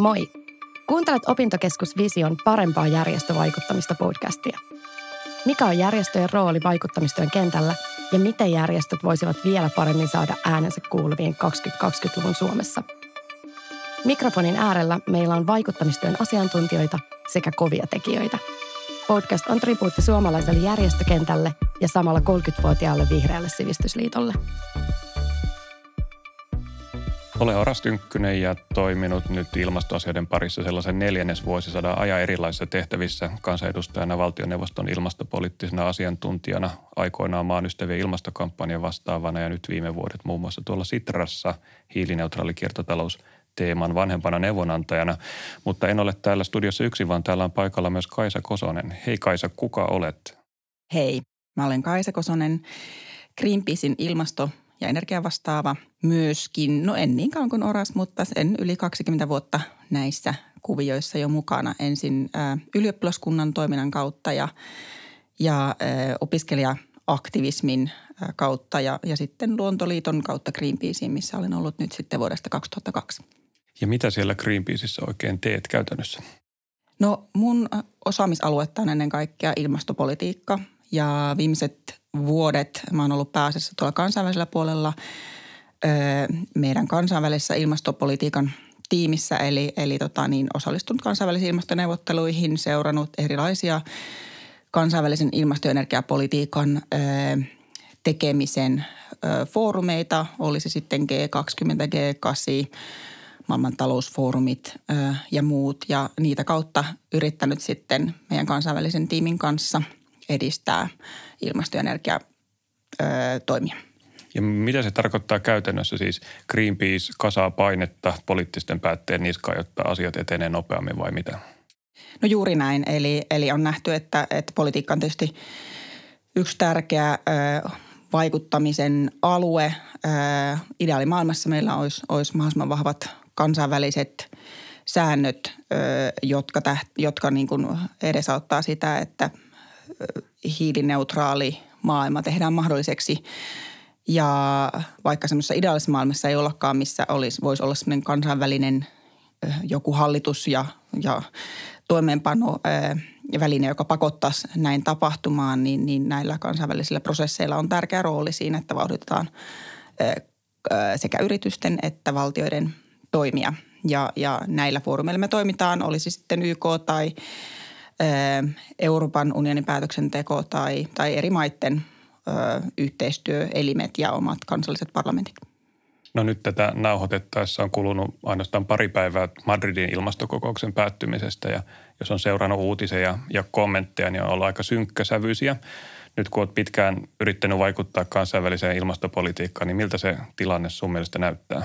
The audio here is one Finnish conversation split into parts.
Moi! Kuuntelet Opintokeskus Vision parempaa järjestövaikuttamista podcastia. Mikä on järjestöjen rooli vaikuttamistyön kentällä ja miten järjestöt voisivat vielä paremmin saada äänensä kuuluviin 2020-luvun Suomessa? Mikrofonin äärellä meillä on vaikuttamistyön asiantuntijoita sekä kovia tekijöitä. Podcast on tribuutti suomalaiselle järjestökentälle ja samalla 30-vuotiaalle vihreälle sivistysliitolle. Olen Oras Tynkkynen ja toiminut nyt ilmastoasioiden parissa sellaisen neljännesvuosisadan ajan erilaisissa tehtävissä kansanedustajana valtioneuvoston ilmastopoliittisena asiantuntijana, aikoinaan maan ystävien ilmastokampanjan vastaavana ja nyt viime vuodet muun muassa tuolla Sitrassa hiilineutraali kiertotalous teeman vanhempana neuvonantajana, mutta en ole täällä studiossa yksin, vaan täällä on paikalla myös Kaisa Kosonen. Hei Kaisa, kuka olet? Hei, mä olen Kaisa Kosonen, Greenpeacein ilmasto- ja energiavastaava myöskin, no en niin kauan kuin Oras, mutta en yli 20 vuotta näissä kuvioissa jo mukana. Ensin ä, ylioppilaskunnan toiminnan kautta ja, ja ä, opiskelija-aktivismin kautta ja, ja sitten Luontoliiton kautta Greenpeacein, missä olen ollut nyt sitten vuodesta 2002. Ja mitä siellä Greenpeaceissa oikein teet käytännössä? No mun osaamisaluetta on ennen kaikkea ilmastopolitiikka ja viimeiset vuodet mä oon ollut pääasiassa tuolla kansainvälisellä puolella meidän kansainvälisessä ilmastopolitiikan tiimissä, eli, eli tota niin, osallistunut kansainvälisiin ilmastoneuvotteluihin, seurannut erilaisia kansainvälisen ilmasto- ja energiapolitiikan tekemisen foorumeita, oli se sitten G20, G8, maailman talousfoorumit ja muut. Ja niitä kautta yrittänyt sitten meidän kansainvälisen tiimin kanssa edistää ilmasto- ja energiatoimia. Ja mitä se tarkoittaa käytännössä siis? Greenpeace kasaa painetta poliittisten päätteen niskaan, jotta asiat etenee nopeammin vai mitä? No juuri näin. Eli, eli on nähty, että, että politiikka on tietysti yksi tärkeä ö, vaikuttamisen alue. Ö, ideaalimaailmassa meillä olisi, olisi mahdollisimman vahvat kansainväliset säännöt, ö, jotka, täht, jotka niin kuin edesauttaa sitä, että hiilineutraali maailma tehdään mahdolliseksi. Ja vaikka semmoisessa ideaalisessa maailmassa ei ollakaan, missä olisi, voisi olla semmoinen kansainvälinen joku hallitus ja, ja toimeenpano väline, joka pakottaisi näin tapahtumaan, niin, niin näillä kansainvälisillä prosesseilla on tärkeä rooli siinä, että vauhditetaan sekä yritysten että valtioiden toimia. Ja, ja näillä foorumeilla me toimitaan, olisi sitten YK tai Euroopan unionin päätöksenteko tai, tai eri maiden yhteistyöelimet ja omat kansalliset parlamentit. No nyt tätä nauhoitettaessa on kulunut ainoastaan pari päivää Madridin ilmastokokouksen päättymisestä ja jos on seurannut uutisia ja kommentteja, niin on ollut aika synkkäsävyisiä. Nyt kun olet pitkään yrittänyt vaikuttaa kansainväliseen ilmastopolitiikkaan, niin miltä se tilanne sun mielestä näyttää?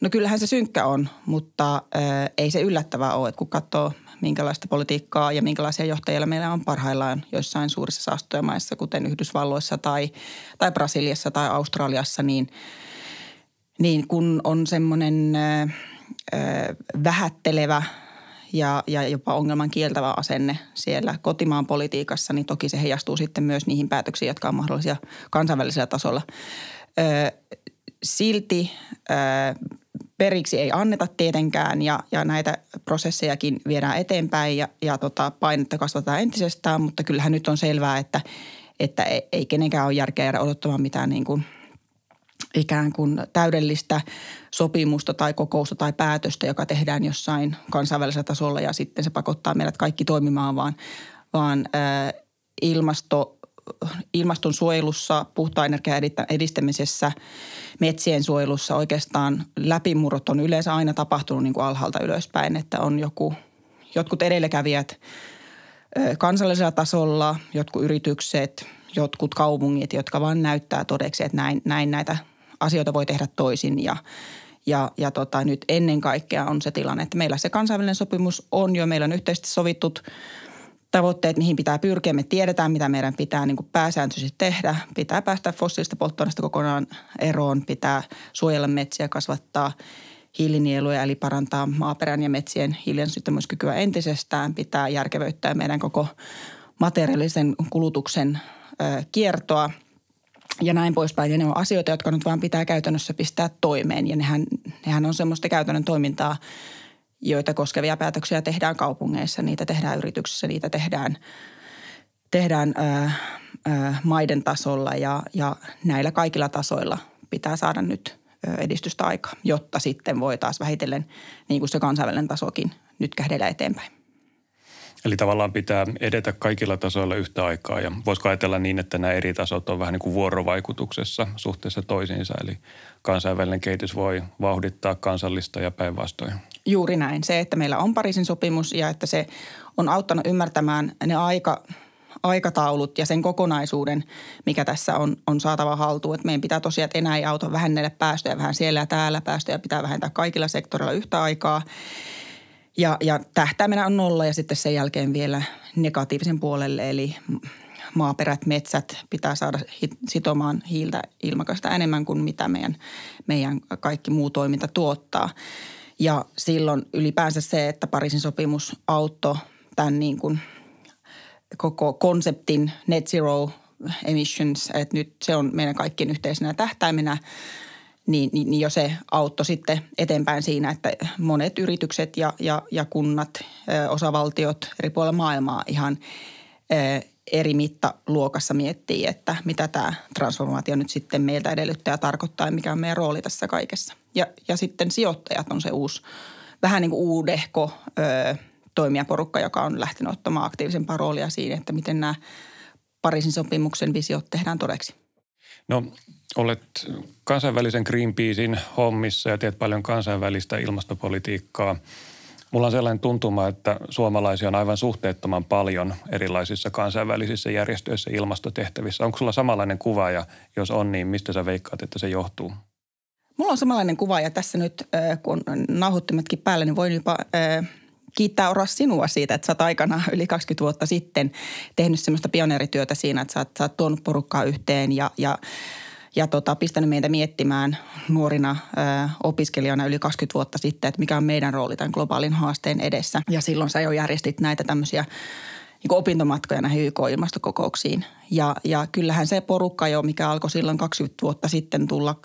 No kyllähän se synkkä on, mutta äh, ei se yllättävää ole, että kun katsoo minkälaista politiikkaa ja minkälaisia johtajia meillä on parhaillaan joissain suurissa saastujamaissa, kuten Yhdysvalloissa tai, tai Brasiliassa tai Australiassa, niin, niin kun on semmoinen äh, vähättelevä ja, ja jopa ongelman kieltävä asenne siellä kotimaan politiikassa, niin toki se heijastuu sitten myös niihin päätöksiin, jotka on mahdollisia kansainvälisellä tasolla. Ö, silti ö, periksi ei anneta tietenkään ja, ja näitä prosessejakin viedään eteenpäin ja, ja tota, painetta kasvataan entisestään, mutta kyllähän nyt on selvää, että, että ei kenenkään ole järkeä jäädä odottamaan mitään niin kuin ikään kuin täydellistä sopimusta tai kokousta tai päätöstä, joka tehdään jossain kansainvälisellä tasolla ja sitten se pakottaa meidät kaikki toimimaan, vaan, vaan ää, ilmasto ilmaston suojelussa, puhtaan energian edistämisessä, metsien suojelussa oikeastaan läpimurrot on yleensä aina tapahtunut niin kuin alhaalta ylöspäin, että on joku, jotkut edelläkävijät kansallisella tasolla, jotkut yritykset, jotkut kaupungit, jotka vaan näyttää todeksi, että näin, näin näitä asioita voi tehdä toisin. Ja ja, ja tota, nyt ennen kaikkea on se tilanne, että meillä se kansainvälinen sopimus on jo, meillä on yhteisesti sovittut tavoitteet, mihin pitää pyrkiä. Me tiedetään, mitä meidän pitää niin pääsääntöisesti tehdä. Pitää päästä fossiilista polttoaineista kokonaan eroon, pitää suojella metsiä, kasvattaa hiilinieluja, eli parantaa maaperän ja metsien hiiliensyttämyskykyä entisestään. Pitää järkevöittää meidän koko materiaalisen kulutuksen ö, kiertoa ja näin poispäin. Ja ne on asioita, jotka nyt vaan pitää käytännössä pistää toimeen. Ja nehän, nehän on semmoista käytännön toimintaa, joita koskevia päätöksiä tehdään kaupungeissa, niitä tehdään yrityksissä, niitä tehdään, tehdään ää, ää, maiden tasolla ja, ja näillä kaikilla tasoilla pitää saada nyt edistystä aikaa, jotta sitten voi taas vähitellen, niin kuin se kansainvälinen tasokin, nyt kähdellä eteenpäin. Eli tavallaan pitää edetä kaikilla tasoilla yhtä aikaa ja voisiko ajatella niin, että nämä eri tasot on vähän niin kuin vuorovaikutuksessa suhteessa toisiinsa, eli kansainvälinen kehitys voi vauhdittaa kansallista ja päinvastoin. Juuri näin. Se, että meillä on Pariisin sopimus ja että se on auttanut ymmärtämään ne aika, aikataulut ja sen kokonaisuuden, mikä tässä on, on saatava haltuun. Että meidän pitää tosiaan, että enää ei auta vähennellä päästöjä vähän siellä ja täällä. Päästöjä pitää vähentää kaikilla sektoreilla yhtä aikaa. Ja, ja tähtäimenä on nolla ja sitten sen jälkeen vielä negatiivisen puolelle, eli maaperät, metsät pitää saada sitomaan hiiltä ilmakasta enemmän kuin mitä meidän, meidän kaikki muu toiminta tuottaa. Ja silloin ylipäänsä se, että Pariisin sopimus auttoi tämän niin kuin koko konseptin net zero emissions, että nyt se on meidän kaikkien yhteisenä tähtäimenä – niin, niin, niin jo se auttoi sitten eteenpäin siinä, että monet yritykset ja, ja, ja kunnat, osavaltiot eri puolilla maailmaa ihan eri mittaluokassa miettii, että mitä tämä transformaatio nyt sitten meiltä edellyttää tarkoittaa ja mikä on meidän rooli tässä kaikessa. Ja, ja sitten sijoittajat on se uusi, vähän niin kuin uudehko ö, toimijaporukka, joka on lähtenyt ottamaan aktiivisempaa roolia siinä, että miten nämä Pariisin sopimuksen visiot tehdään todeksi. No olet kansainvälisen Greenpeacein hommissa ja teet paljon kansainvälistä ilmastopolitiikkaa. Mulla on sellainen tuntuma, että suomalaisia on aivan suhteettoman paljon erilaisissa kansainvälisissä järjestöissä ilmastotehtävissä. Onko sulla samanlainen kuva ja jos on, niin mistä sä veikkaat, että se johtuu? Mulla on samanlainen kuva ja tässä nyt kun nauhoittimetkin päällä, niin voin jopa kiittää Oras sinua siitä, että sä oot aikana yli 20 vuotta sitten tehnyt semmoista pioneerityötä siinä, että sä oot, sä oot tuonut porukkaa yhteen ja, ja ja tota, pistänyt meitä miettimään nuorina ö, opiskelijana yli 20 vuotta sitten, että mikä on meidän rooli tämän globaalin haasteen edessä. Ja silloin sä jo järjestit näitä tämmöisiä niin opintomatkoja näihin YK-ilmastokokouksiin. Ja, ja kyllähän se porukka jo, mikä alkoi silloin 20 vuotta sitten tulla,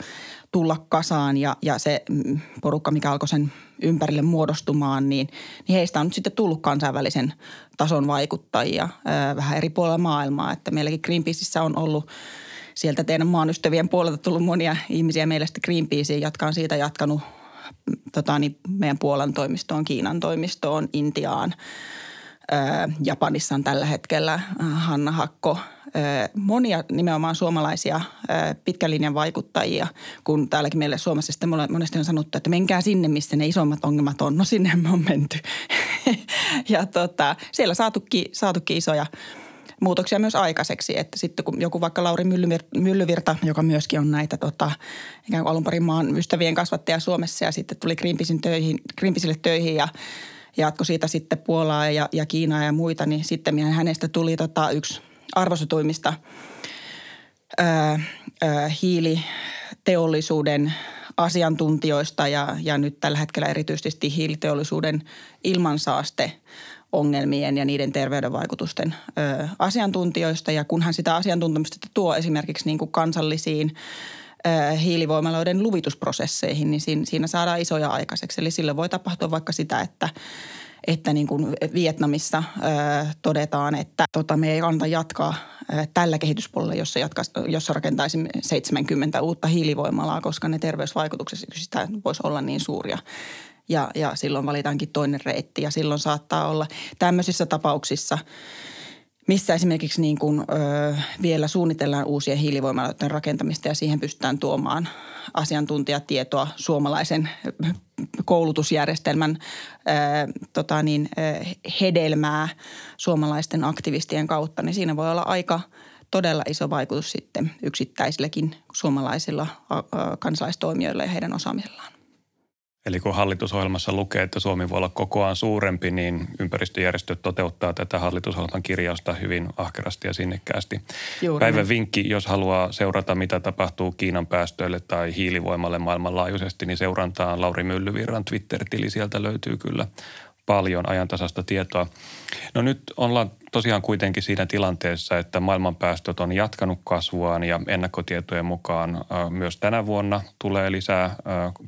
tulla kasaan ja, ja se mm, porukka, mikä alkoi sen ympärille muodostumaan, niin, niin heistä on nyt sitten tullut kansainvälisen tason vaikuttajia ää, vähän eri puolilla maailmaa. Että meilläkin Greenpeaceissa on ollut sieltä teidän maan ystävien puolelta tullut monia ihmisiä meille sitten Greenpeaceen, jotka on siitä jatkanut tota, niin meidän Puolan toimistoon, Kiinan toimistoon, Intiaan. Japanissa on tällä hetkellä Hanna Hakko. Monia nimenomaan suomalaisia pitkän linjan vaikuttajia, kun täälläkin meille Suomessa sitten monesti on sanottu, että menkää sinne, missä ne isommat ongelmat on. No sinne me on menty. ja tota, siellä saatukin, saatukin isoja – muutoksia myös aikaiseksi. Että sitten kun joku vaikka Lauri Myllyvirta, joka myöskin on näitä tota, ikään kuin alun perin maan ystävien kasvattaja Suomessa ja sitten tuli Greenpeacein töihin, töihin ja jatkoi siitä sitten Puolaa ja, ja Kiinaa ja muita, niin sitten hänestä tuli tota yksi arvostetuimmista hiiliteollisuuden asiantuntijoista ja, ja nyt tällä hetkellä erityisesti hiiliteollisuuden ilmansaaste – ongelmien ja niiden terveydenvaikutusten ö, asiantuntijoista. Ja kunhan sitä asiantuntemusta tuo esimerkiksi niin kuin kansallisiin ö, hiilivoimaloiden luvitusprosesseihin, niin siinä, siinä saadaan isoja aikaiseksi. Eli sillä voi tapahtua vaikka sitä, että että niin kuin Vietnamissa ö, todetaan, että tota, me ei kannata jatkaa ö, tällä kehityspuolella, jossa, jatka, jossa rakentaisimme 70 uutta hiilivoimalaa, koska ne terveysvaikutukset sitä voisi olla niin suuria ja, ja silloin valitaankin toinen reitti ja silloin saattaa olla tämmöisissä tapauksissa missä esimerkiksi niin kuin, ö, vielä suunnitellaan uusia hiilivoimaloiden rakentamista ja siihen pystytään tuomaan asiantuntijatietoa suomalaisen koulutusjärjestelmän ö, tota niin, ö, hedelmää suomalaisten aktivistien kautta, niin siinä voi olla aika todella iso vaikutus sitten yksittäisilläkin suomalaisilla ö, kansalaistoimijoilla ja heidän osaamisellaan. Eli kun hallitusohjelmassa lukee, että Suomi voi olla kokoaan suurempi, niin ympäristöjärjestöt toteuttaa tätä hallitusohjelman kirjausta hyvin ahkerasti ja sinnikkäästi. Juuri Päivän vinkki, jos haluaa seurata, mitä tapahtuu Kiinan päästöille tai hiilivoimalle maailmanlaajuisesti, niin seurantaan Lauri Myllyvirran Twitter-tili. Sieltä löytyy kyllä paljon ajantasasta tietoa. No nyt ollaan tosiaan kuitenkin siinä tilanteessa, että maailmanpäästöt on jatkanut kasvuaan ja ennakkotietojen mukaan myös tänä vuonna tulee lisää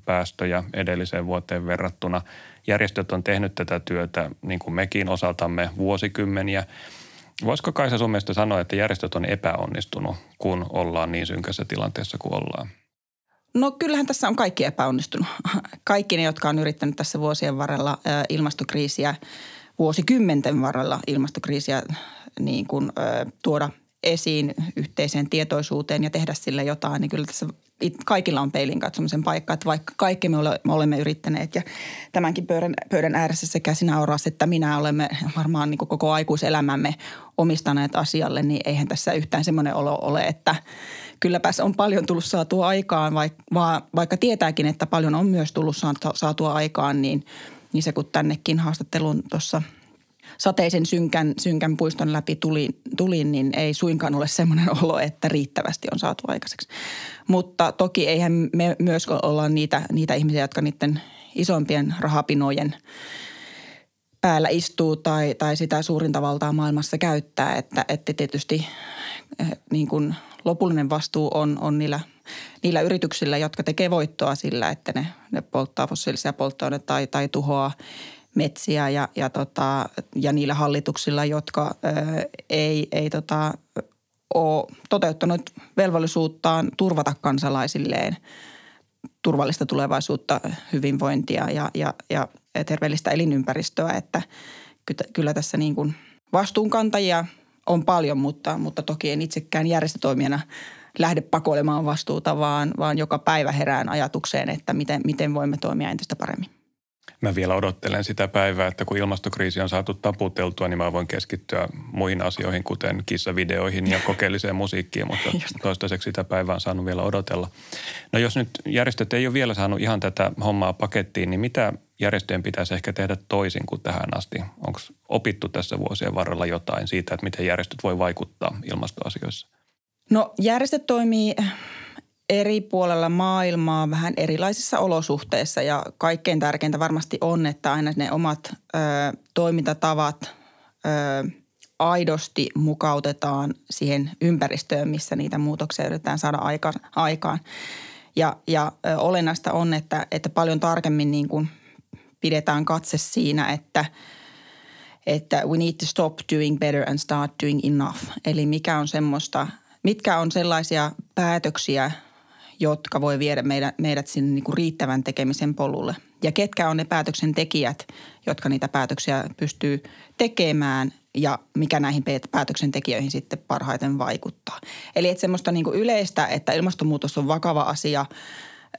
päästöjä edelliseen vuoteen verrattuna. Järjestöt on tehnyt tätä työtä niin kuin mekin osaltamme vuosikymmeniä. Voisiko Kaisa sun mielestä sanoa, että järjestöt on epäonnistunut, kun ollaan niin synkässä tilanteessa kuin ollaan? No kyllähän tässä on kaikki epäonnistunut. Kaikki ne, jotka on yrittänyt tässä vuosien varrella ilmastokriisiä, vuosikymmenten varrella ilmastokriisiä niin kuin, tuoda esiin yhteiseen tietoisuuteen ja tehdä sille jotain, niin kyllä tässä kaikilla on peilin katsomisen paikka, että vaikka kaikki me, ole, me olemme yrittäneet ja tämänkin pöydän, pöydän ääressä sekä sinä Oras että minä olemme varmaan niin koko aikuiselämämme omistaneet asialle, niin eihän tässä yhtään semmoinen olo ole, että kylläpäs on paljon tullut saatua aikaan, vaikka, vaikka tietääkin, että paljon on myös tullut saatua aikaan, niin, niin se kun tännekin haastattelun tuossa – sateisen synkän, synkän puiston läpi tulin, tulin, niin ei suinkaan ole semmoinen olo, että riittävästi on saatu aikaiseksi. Mutta toki eihän me myös olla niitä, niitä ihmisiä, jotka niiden isompien rahapinojen päällä istuu tai, tai sitä suurinta valtaa maailmassa käyttää. Että, että tietysti eh, niin kuin lopullinen vastuu on, on niillä, niillä yrityksillä, jotka tekee voittoa sillä, että ne, ne polttaa fossiilisia polttoaineita tai, tai tuhoaa metsiä ja, ja, tota, ja niillä hallituksilla, jotka ö, ei, ei tota, ole toteuttanut velvollisuuttaan turvata kansalaisilleen turvallista tulevaisuutta, hyvinvointia ja, ja, ja terveellistä elinympäristöä, että kyllä tässä niin kuin vastuunkantajia on paljon, mutta, mutta toki en itsekään järjestötoimijana lähde pakoilemaan vastuuta, vaan, vaan joka päivä herään ajatukseen, että miten, miten voimme toimia entistä paremmin mä vielä odottelen sitä päivää, että kun ilmastokriisi on saatu taputeltua, niin mä voin keskittyä muihin asioihin, kuten kissavideoihin ja kokeelliseen musiikkiin, mutta toistaiseksi sitä päivää on saanut vielä odotella. No jos nyt järjestöt ei ole vielä saanut ihan tätä hommaa pakettiin, niin mitä järjestöjen pitäisi ehkä tehdä toisin kuin tähän asti? Onko opittu tässä vuosien varrella jotain siitä, että miten järjestöt voi vaikuttaa ilmastoasioissa? No järjestöt toimii eri puolella maailmaa vähän erilaisissa olosuhteissa ja kaikkein tärkeintä varmasti on, että aina ne omat ö, toimintatavat ö, aidosti mukautetaan siihen ympäristöön, missä niitä muutoksia yritetään saada aika, aikaan. Ja, ja ö, olennaista on, että, että paljon tarkemmin niin kuin pidetään katse siinä, että – että we need to stop doing better and start doing enough. Eli mikä on semmoista, mitkä on sellaisia päätöksiä, jotka voi viedä meidät, meidät sinne niin kuin riittävän tekemisen polulle. Ja ketkä on ne päätöksentekijät, jotka niitä päätöksiä pystyy tekemään ja mikä näihin päätöksentekijöihin sitten parhaiten vaikuttaa. Eli että semmoista niin kuin yleistä, että ilmastonmuutos on vakava asia –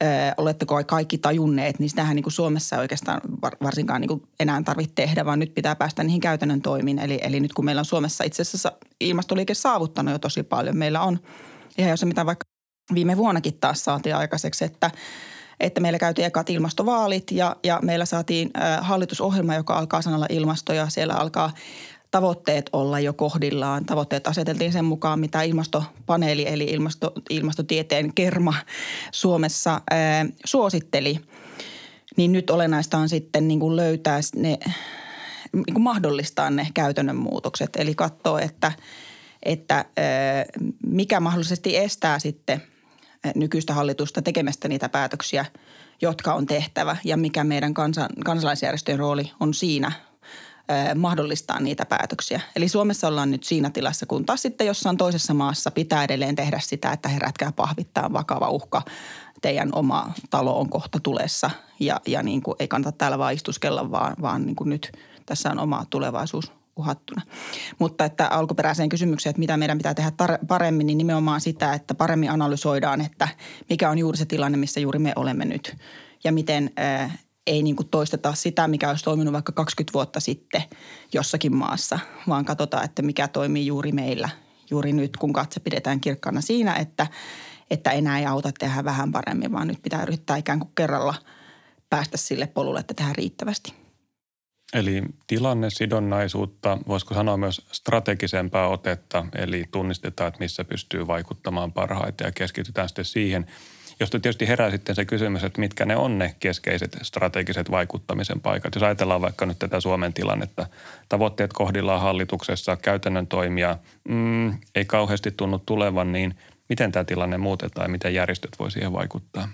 Ö, oletteko kaikki tajunneet, niin sitähän niin kuin Suomessa oikeastaan varsinkaan niin kuin enää tarvitse tehdä, vaan nyt pitää päästä niihin käytännön toimiin. Eli, eli nyt kun meillä on Suomessa itse asiassa ilmastoliike saavuttanut jo tosi paljon, meillä on ihan jos mitä vaikka viime vuonnakin taas saatiin aikaiseksi, että että meillä käytiin ekat ilmastovaalit ja, ja meillä saatiin äh, hallitusohjelma, joka alkaa sanalla ilmasto ja siellä alkaa tavoitteet olla jo kohdillaan. Tavoitteet aseteltiin sen mukaan, mitä ilmastopaneeli eli ilmasto, ilmastotieteen kerma Suomessa ää, suositteli. Niin nyt olennaista on sitten niin kuin löytää ne, niin kuin mahdollistaa ne käytännön muutokset. Eli katsoa, että, että ää, mikä mahdollisesti estää sitten – nykyistä hallitusta tekemästä niitä päätöksiä, jotka on tehtävä ja mikä meidän kansan, kansalaisjärjestöjen rooli on siinä mahdollistaa niitä päätöksiä. Eli Suomessa ollaan nyt siinä tilassa, kun taas sitten jossain toisessa maassa pitää edelleen tehdä sitä, että herätkää pahvittaa vakava uhka. Teidän oma talo on kohta tulessa ja, ja niin kuin ei kannata täällä vaan istuskella, vaan, vaan niin kuin nyt tässä on oma tulevaisuus uhattuna. Mutta että alkuperäiseen kysymykseen, että mitä meidän pitää tehdä tar- paremmin, niin nimenomaan sitä, että paremmin analysoidaan, että mikä on juuri se tilanne, missä juuri me olemme nyt. Ja miten ää, ei niin kuin toisteta sitä, mikä olisi toiminut vaikka 20 vuotta sitten jossakin maassa, vaan katsotaan, että mikä toimii juuri meillä juuri nyt, kun katse pidetään kirkkana siinä, että, että enää ei auta tehdä vähän paremmin, vaan nyt pitää yrittää ikään kuin kerralla päästä sille polulle, että tehdään riittävästi. Eli tilannesidonnaisuutta, voisiko sanoa myös strategisempaa otetta, eli tunnistetaan, että missä pystyy vaikuttamaan parhaiten ja keskitytään sitten siihen. josta tietysti herää sitten se kysymys, että mitkä ne on ne keskeiset strategiset vaikuttamisen paikat. Jos ajatellaan vaikka nyt tätä Suomen tilannetta, tavoitteet kohdillaan hallituksessa, käytännön toimia mm, ei kauheasti tunnu tulevan, niin miten tämä tilanne muutetaan ja miten järjestöt voi siihen vaikuttaa?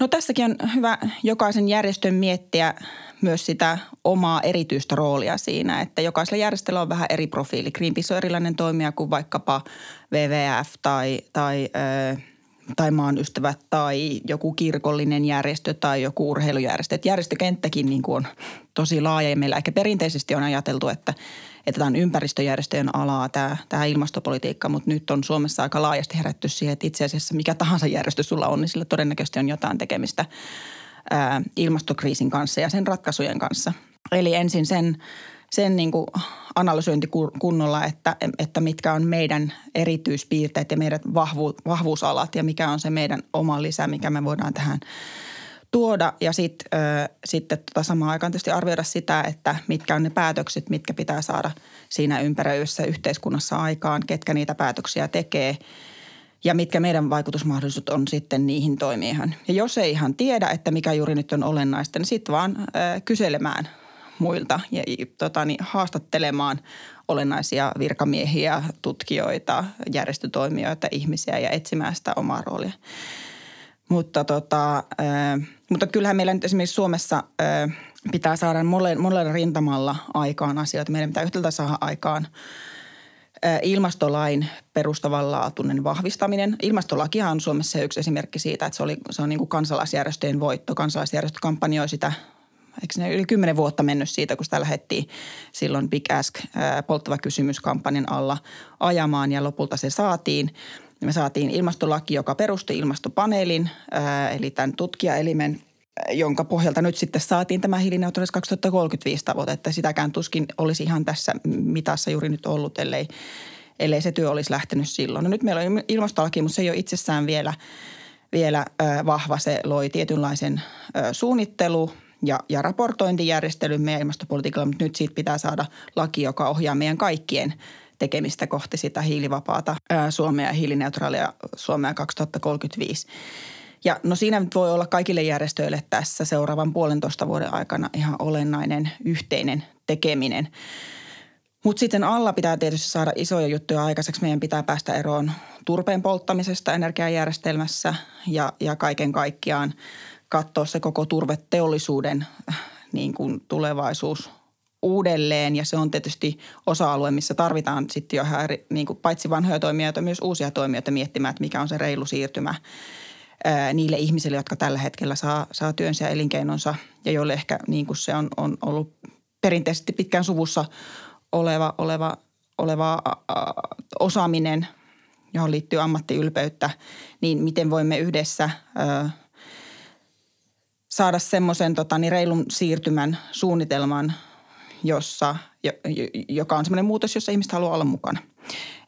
No tässäkin on hyvä jokaisen järjestön miettiä myös sitä omaa erityistä roolia siinä, että jokaisella järjestöllä on vähän eri profiili. Greenpeace on erilainen toimija kuin vaikkapa WWF tai, tai ö, tai maanystävät tai joku kirkollinen järjestö tai joku urheilujärjestö. Että järjestökenttäkin niin kuin on tosi laaja ja meillä ehkä perinteisesti on ajateltu, että, että tämä on ympäristöjärjestöjen alaa tämä, tämä ilmastopolitiikka, mutta nyt on Suomessa aika laajasti herätty siihen, että itse asiassa mikä tahansa järjestö sulla on, niin sillä todennäköisesti on jotain tekemistä ää, ilmastokriisin kanssa ja sen ratkaisujen kanssa. Eli ensin sen sen niin kuin analysointi kunnolla, että, että mitkä on meidän erityispiirteet ja meidän vahvu, vahvuusalat ja mikä on se meidän oma lisä, mikä me voidaan tähän tuoda. Ja sit, äh, sitten tota samaan aikaan tietysti arvioida sitä, että mitkä on ne päätökset, mitkä pitää saada siinä ympäröivässä yhteiskunnassa aikaan, ketkä niitä päätöksiä tekee ja mitkä meidän vaikutusmahdollisuudet on sitten niihin toimiin. Ja jos ei ihan tiedä, että mikä juuri nyt on olennaista, niin sitten vaan äh, kyselemään – muilta ja tota, niin, haastattelemaan olennaisia virkamiehiä, tutkijoita, järjestötoimijoita, ihmisiä ja etsimään sitä omaa roolia. Mutta, tota, äh, mutta kyllähän meillä nyt esimerkiksi Suomessa äh, pitää saada monella rintamalla aikaan asioita. Meidän pitää yhtäältä saada aikaan ilmastolain perustavanlaatuinen vahvistaminen. Ilmastolakihan on Suomessa yksi esimerkki siitä, että se, oli, se on niin kuin kansalaisjärjestöjen voitto. Kansalaisjärjestö kampanjoi sitä eikö ne yli kymmenen vuotta mennyt siitä, kun sitä lähdettiin silloin Big Ask polttava kysymyskampanjan alla ajamaan ja lopulta se saatiin. Me saatiin ilmastolaki, joka perustui ilmastopaneelin, eli tämän tutkijaelimen jonka pohjalta nyt sitten saatiin tämä hiilineutraalisuus 2035 tavoite, että sitäkään tuskin olisi ihan tässä mitassa juuri nyt ollut, ellei, ellei se työ olisi lähtenyt silloin. No nyt meillä on ilmastolaki, mutta se ei ole itsessään vielä, vielä vahva. Se loi tietynlaisen suunnittelu- ja, ja raportointijärjestely meidän ilmastopolitiikalla, mutta nyt siitä pitää saada laki, joka ohjaa meidän kaikkien tekemistä kohti sitä hiilivapaata Suomea ja hiilineutraalia Suomea 2035. Ja no siinä voi olla kaikille järjestöille tässä seuraavan puolentoista vuoden aikana ihan olennainen yhteinen tekeminen. Mutta sitten alla pitää tietysti saada isoja juttuja aikaiseksi. Meidän pitää päästä eroon turpeen polttamisesta energiajärjestelmässä ja, ja kaiken kaikkiaan – katsoa se koko turveteollisuuden äh, niin kuin tulevaisuus uudelleen ja se on tietysti osa-alue, missä tarvitaan sitten jo ihan eri, niin kuin paitsi vanhoja toimijoita, myös uusia toimijoita miettimään, että mikä on se reilu siirtymä ää, niille ihmisille, jotka tällä hetkellä saa, saa työnsä ja elinkeinonsa ja joille ehkä niin kuin se on, on ollut perinteisesti pitkään suvussa oleva, oleva, oleva ä, osaaminen, johon liittyy ammattiylpeyttä, niin miten voimme yhdessä saada semmoisen tota, niin reilun siirtymän suunnitelman, jossa, joka on semmoinen muutos, jossa ihmiset haluaa olla mukana.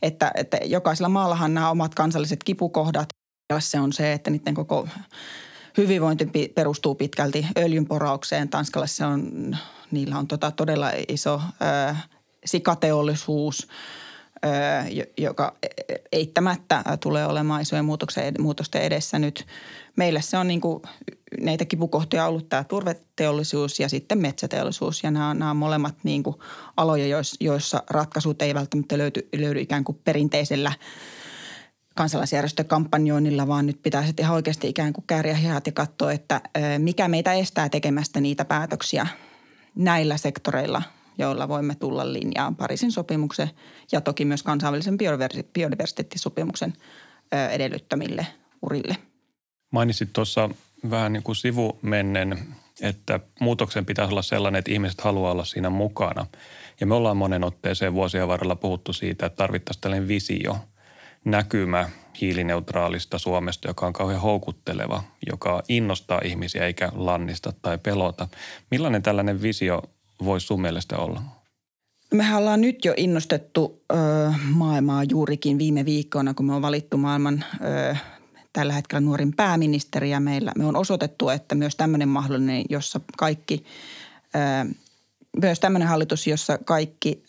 Että, että jokaisella maallahan nämä omat kansalliset kipukohdat, ja se on se, että niiden koko hyvinvointi perustuu pitkälti öljynporaukseen. Tanskalla se on, niillä on tota todella iso ö, sikateollisuus, ö, joka eittämättä tulee olemaan isojen muutosten edessä nyt. Meillä se on niin kuin näitä kipukohtia ollut tämä turveteollisuus ja sitten metsäteollisuus. Ja nämä, nämä on molemmat niin kuin aloja, joissa ratkaisut ei välttämättä löydy, löydy ikään kuin perinteisellä kansalaisjärjestökampanjoinnilla, vaan nyt pitää sitten ihan oikeasti ikään kuin kääriä hihat ja katsoa, että mikä meitä estää tekemästä niitä päätöksiä näillä sektoreilla, joilla voimme tulla linjaan Pariisin sopimuksen ja toki myös kansainvälisen biodiversiteettisopimuksen edellyttämille urille. Mainitsit tuossa vähän niin kuin sivumennen, että muutoksen pitäisi olla sellainen, että ihmiset haluaa olla siinä mukana. Ja me ollaan monen otteeseen vuosien varrella puhuttu siitä, että tarvittaisiin tällainen visio, näkymä hiilineutraalista Suomesta, joka on kauhean houkutteleva, joka innostaa ihmisiä eikä lannista tai pelota. Millainen tällainen visio voisi sun mielestä olla? Mehän ollaan nyt jo innostettu ö, maailmaa juurikin viime viikkoina, kun me on valittu maailman ö, tällä hetkellä nuorin pääministeri ja meillä me on osoitettu, että myös tämmöinen mahdollinen, jossa kaikki, myös tämmöinen hallitus, jossa kaikki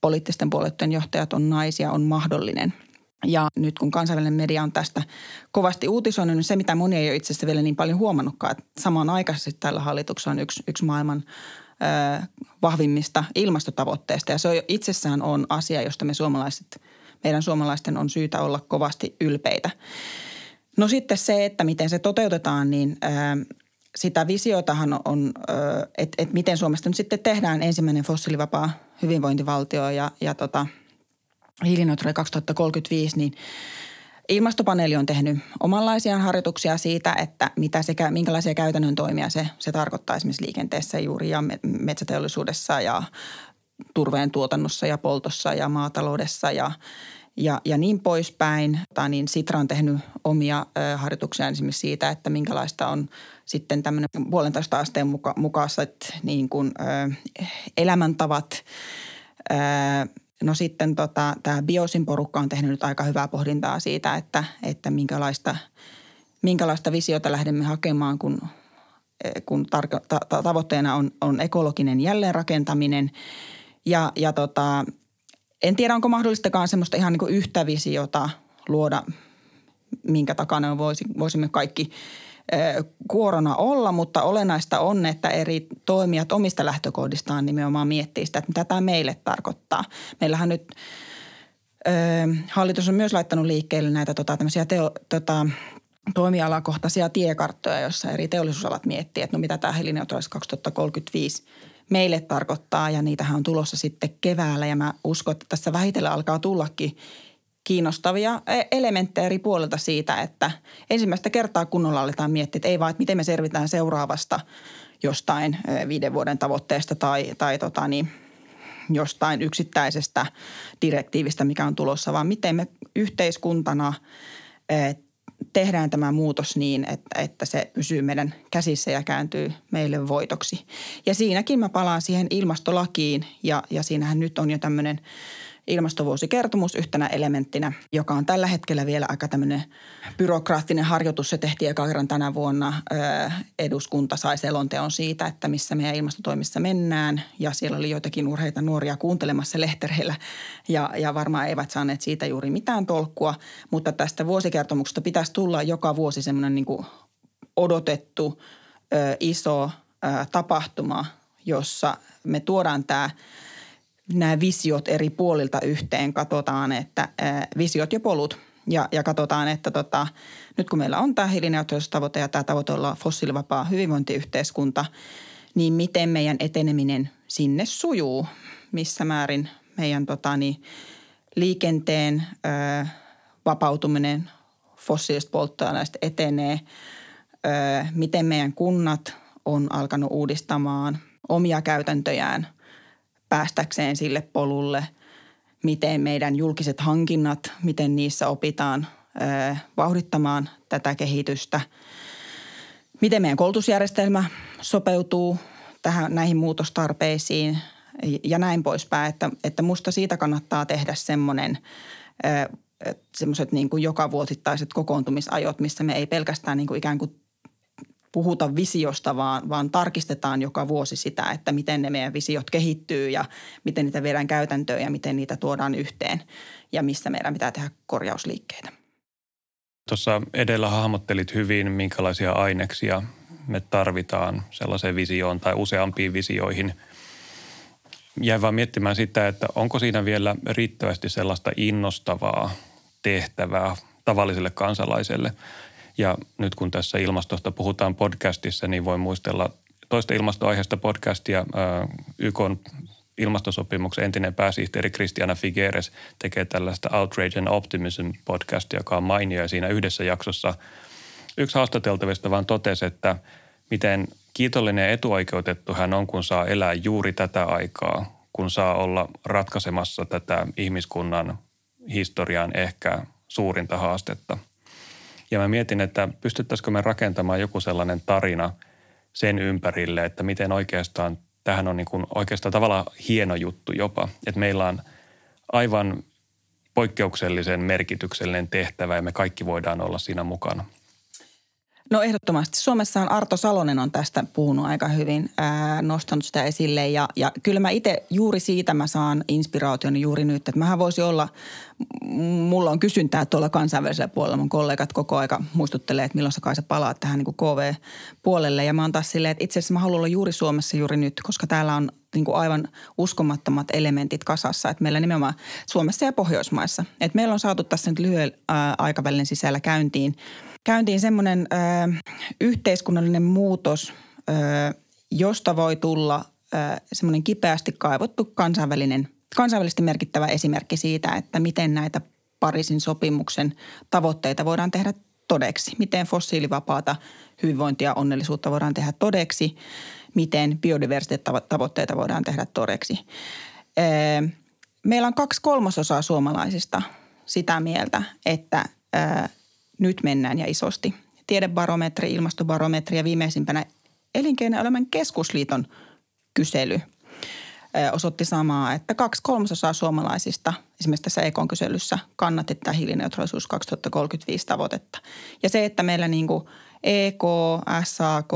poliittisten puolueiden johtajat on naisia, on mahdollinen. Ja nyt kun kansainvälinen media on tästä kovasti uutisoinut, niin se mitä moni ei ole itse asiassa vielä niin paljon huomannutkaan, että samanaikaisesti tällä hallituksella on yksi, yksi maailman ö, vahvimmista ilmastotavoitteista. Ja se on, itsessään on asia, josta me suomalaiset, meidän suomalaisten on syytä olla kovasti ylpeitä. No sitten se, että miten se toteutetaan, niin sitä visiotahan on, että et miten Suomesta nyt sitten tehdään ensimmäinen fossiilivapaa hyvinvointivaltio ja, ja tota, hiilineutraali 2035, niin Ilmastopaneeli on tehnyt omanlaisiaan harjoituksia siitä, että mitä sekä, minkälaisia käytännön toimia se, se tarkoittaa esimerkiksi liikenteessä juuri ja metsäteollisuudessa ja turveen tuotannossa ja poltossa ja maataloudessa ja, ja, ja niin poispäin. Tai niin Sitra on tehnyt omia ö, harjoituksia esimerkiksi siitä, että minkälaista on sitten tämmöinen puolentoista asteen muka, mukaiset niin kuin, ö, elämäntavat. Ö, no sitten tota, tämä Biosin porukka on tehnyt nyt aika hyvää pohdintaa siitä, että, että minkälaista, minkälaista visiota lähdemme hakemaan, kun, kun tarko, ta, tavoitteena on, on ekologinen jälleenrakentaminen. Ja, ja tota, en tiedä, onko mahdollistakaan semmoista ihan niin yhtä visiota luoda, minkä takana voisi, voisimme kaikki kuorona olla, mutta olennaista on, että eri toimijat omista lähtökohdistaan nimenomaan miettii sitä, että mitä tämä meille tarkoittaa. Meillähän nyt ö, hallitus on myös laittanut liikkeelle näitä tota, tämmöisiä teo, tota, toimialakohtaisia tiekarttoja, joissa eri teollisuusalat miettii, että no mitä tämä hiilineutraalisuus 2035 meille tarkoittaa ja niitähän on tulossa sitten keväällä. Ja mä uskon, että tässä vähitellen alkaa tullakin kiinnostavia e, elementtejä eri puolilta siitä, että ensimmäistä kertaa kunnolla aletaan miettiä, että ei vaan, että miten me selvitään seuraavasta jostain e, viiden vuoden tavoitteesta tai, tai tota niin, jostain yksittäisestä direktiivistä, mikä on tulossa, vaan miten me yhteiskuntana e, tehdään tämä muutos niin, että, että se pysyy meidän käsissä ja kääntyy meille voitoksi. Ja siinäkin mä palaan siihen ilmastolakiin ja, ja siinähän nyt on jo tämmöinen ilmastovuosikertomus yhtenä elementtinä, joka on tällä hetkellä vielä aika tämmöinen byrokraattinen harjoitus. Se tehtiin eka kerran tänä vuonna. Eduskunta sai selonteon siitä, että missä meidän ilmastotoimissa mennään ja siellä oli joitakin urheita nuoria kuuntelemassa lehtereillä ja, ja varmaan eivät saaneet siitä juuri mitään tolkkua, mutta tästä vuosikertomuksesta pitäisi tulla joka vuosi semmoinen niin odotettu iso tapahtuma, jossa me tuodaan tämä – nämä visiot eri puolilta yhteen, katsotaan, että ää, visiot ja polut. Ja, ja katsotaan, että tota, nyt kun meillä on tämä hiilineutraalisuustavoite ja tämä tavoite olla fossiilivapaa hyvinvointiyhteiskunta, niin miten meidän eteneminen sinne sujuu, missä määrin meidän tota, niin, liikenteen ää, vapautuminen fossiilista polttoaineista etenee, ää, miten meidän kunnat on alkanut uudistamaan omia käytäntöjään – päästäkseen sille polulle, miten meidän julkiset hankinnat, miten niissä opitaan vauhdittamaan tätä kehitystä, miten meidän koulutusjärjestelmä sopeutuu tähän, näihin muutostarpeisiin ja näin poispäin. Että, että musta siitä kannattaa tehdä semmoinen semmoiset niin kuin joka vuosittaiset kokoontumisajot, missä me ei pelkästään niin kuin ikään kuin puhuta visiosta, vaan, vaan tarkistetaan joka vuosi sitä, että miten ne meidän visiot kehittyy ja miten niitä viedään käytäntöön ja miten niitä tuodaan yhteen ja missä meidän pitää tehdä korjausliikkeitä. Tuossa edellä hahmottelit hyvin, minkälaisia aineksia me tarvitaan sellaiseen visioon tai useampiin visioihin. Jäin vaan miettimään sitä, että onko siinä vielä riittävästi sellaista innostavaa tehtävää tavalliselle kansalaiselle – ja nyt kun tässä ilmastosta puhutaan podcastissa, niin voi muistella toista ilmastoaiheesta podcastia. YK ilmastosopimuksen entinen pääsihteeri Christiana Figueres tekee tällaista Outrage and Optimism podcastia, joka on mainio. Ja siinä yhdessä jaksossa yksi haastateltavista vaan totesi, että miten kiitollinen ja etuoikeutettu hän on, kun saa elää juuri tätä aikaa, kun saa olla ratkaisemassa tätä ihmiskunnan historian ehkä suurinta haastetta – ja mä mietin, että pystyttäisikö me rakentamaan joku sellainen tarina sen ympärille, että miten oikeastaan tähän on niin kuin oikeastaan tavallaan hieno juttu jopa. Että meillä on aivan poikkeuksellisen merkityksellinen tehtävä ja me kaikki voidaan olla siinä mukana. No ehdottomasti. Suomessahan Arto Salonen on tästä puhunut aika hyvin, ää, nostanut sitä esille ja, ja kyllä mä itse juuri siitä mä saan inspiraation juuri nyt, että mähän voisi olla, mulla on kysyntää tuolla kansainvälisellä puolella, mun kollegat koko aika muistuttelee, että milloin sä kai sä palaat tähän niin KV-puolelle ja mä oon taas silleen, että itse asiassa mä haluan olla juuri Suomessa juuri nyt, koska täällä on niin kuin aivan uskomattomat elementit kasassa, että meillä nimenomaan Suomessa ja Pohjoismaissa, että meillä on saatu tässä nyt lyhyen aikavälin sisällä käyntiin – käyntiin semmoinen yhteiskunnallinen muutos, ö, josta voi tulla ö, semmoinen kipeästi kaivottu kansainvälinen, kansainvälisesti merkittävä esimerkki siitä, että miten näitä Pariisin sopimuksen tavoitteita voidaan tehdä todeksi. Miten fossiilivapaata hyvinvointia ja onnellisuutta voidaan tehdä todeksi. Miten biodiversiteettavoitteita voidaan tehdä todeksi. Meillä on kaksi kolmasosaa suomalaisista sitä mieltä, että nyt mennään ja isosti. Tiedebarometri, ilmastobarometri ja viimeisimpänä Elinkeinoelämän keskusliiton kysely osoitti samaa, että kaksi kolmasosaa suomalaisista esimerkiksi tässä Ekon kyselyssä kannatti tätä hiilineutraalisuus 2035 tavoitetta. Ja se, että meillä niin kuin EK, SAK,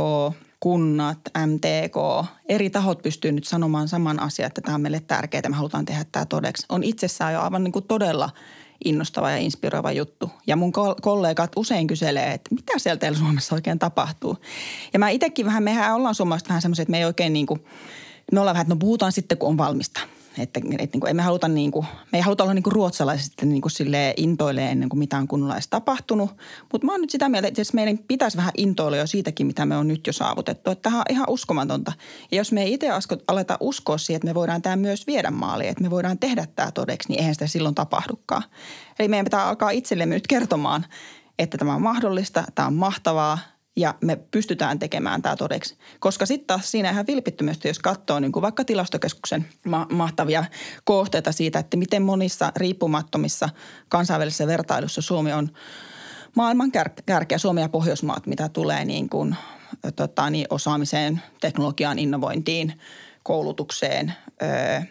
kunnat, MTK, eri tahot pystyy nyt sanomaan saman asian, että tämä on meille tärkeää, me halutaan tehdä tämä todeksi, on itsessään jo aivan niin kuin todella – innostava ja inspiroiva juttu. Ja mun kollegat usein kyselee, että mitä siellä teillä Suomessa oikein tapahtuu. Ja mä itsekin vähän, mehän ollaan suomalaiset vähän semmoisia, että me ei oikein niin kuin, me ollaan vähän, että no puhutaan sitten kun on valmista – että, että niin kuin, emme haluta niin kuin, me ei haluta olla niin kuin ruotsalaiset niin kuin sille intoilee ennen kuin mitään kunnolla edes tapahtunut. Mutta mä oon nyt sitä mieltä, että meidän pitäisi vähän intoilla jo siitäkin, mitä me on nyt jo saavutettu. Että tämähän on ihan uskomatonta. Ja jos me ei itse aleta uskoa siihen, että me voidaan tämä myös viedä maaliin, että me voidaan tehdä tämä todeksi, niin eihän sitä silloin tapahdukaan. Eli meidän pitää alkaa itsellemme nyt kertomaan, että tämä on mahdollista, tämä on mahtavaa – ja me pystytään tekemään tämä todeksi. Koska sitten taas siinä ihan vilpittömästi, jos katsoo niin vaikka tilastokeskuksen ma- mahtavia kohteita siitä, että miten monissa riippumattomissa kansainvälisissä vertailussa Suomi on maailman kär- kärkeä, Suomi ja Pohjoismaat, mitä tulee niin kuin, tota, niin osaamiseen, teknologiaan, innovointiin, koulutukseen, ö,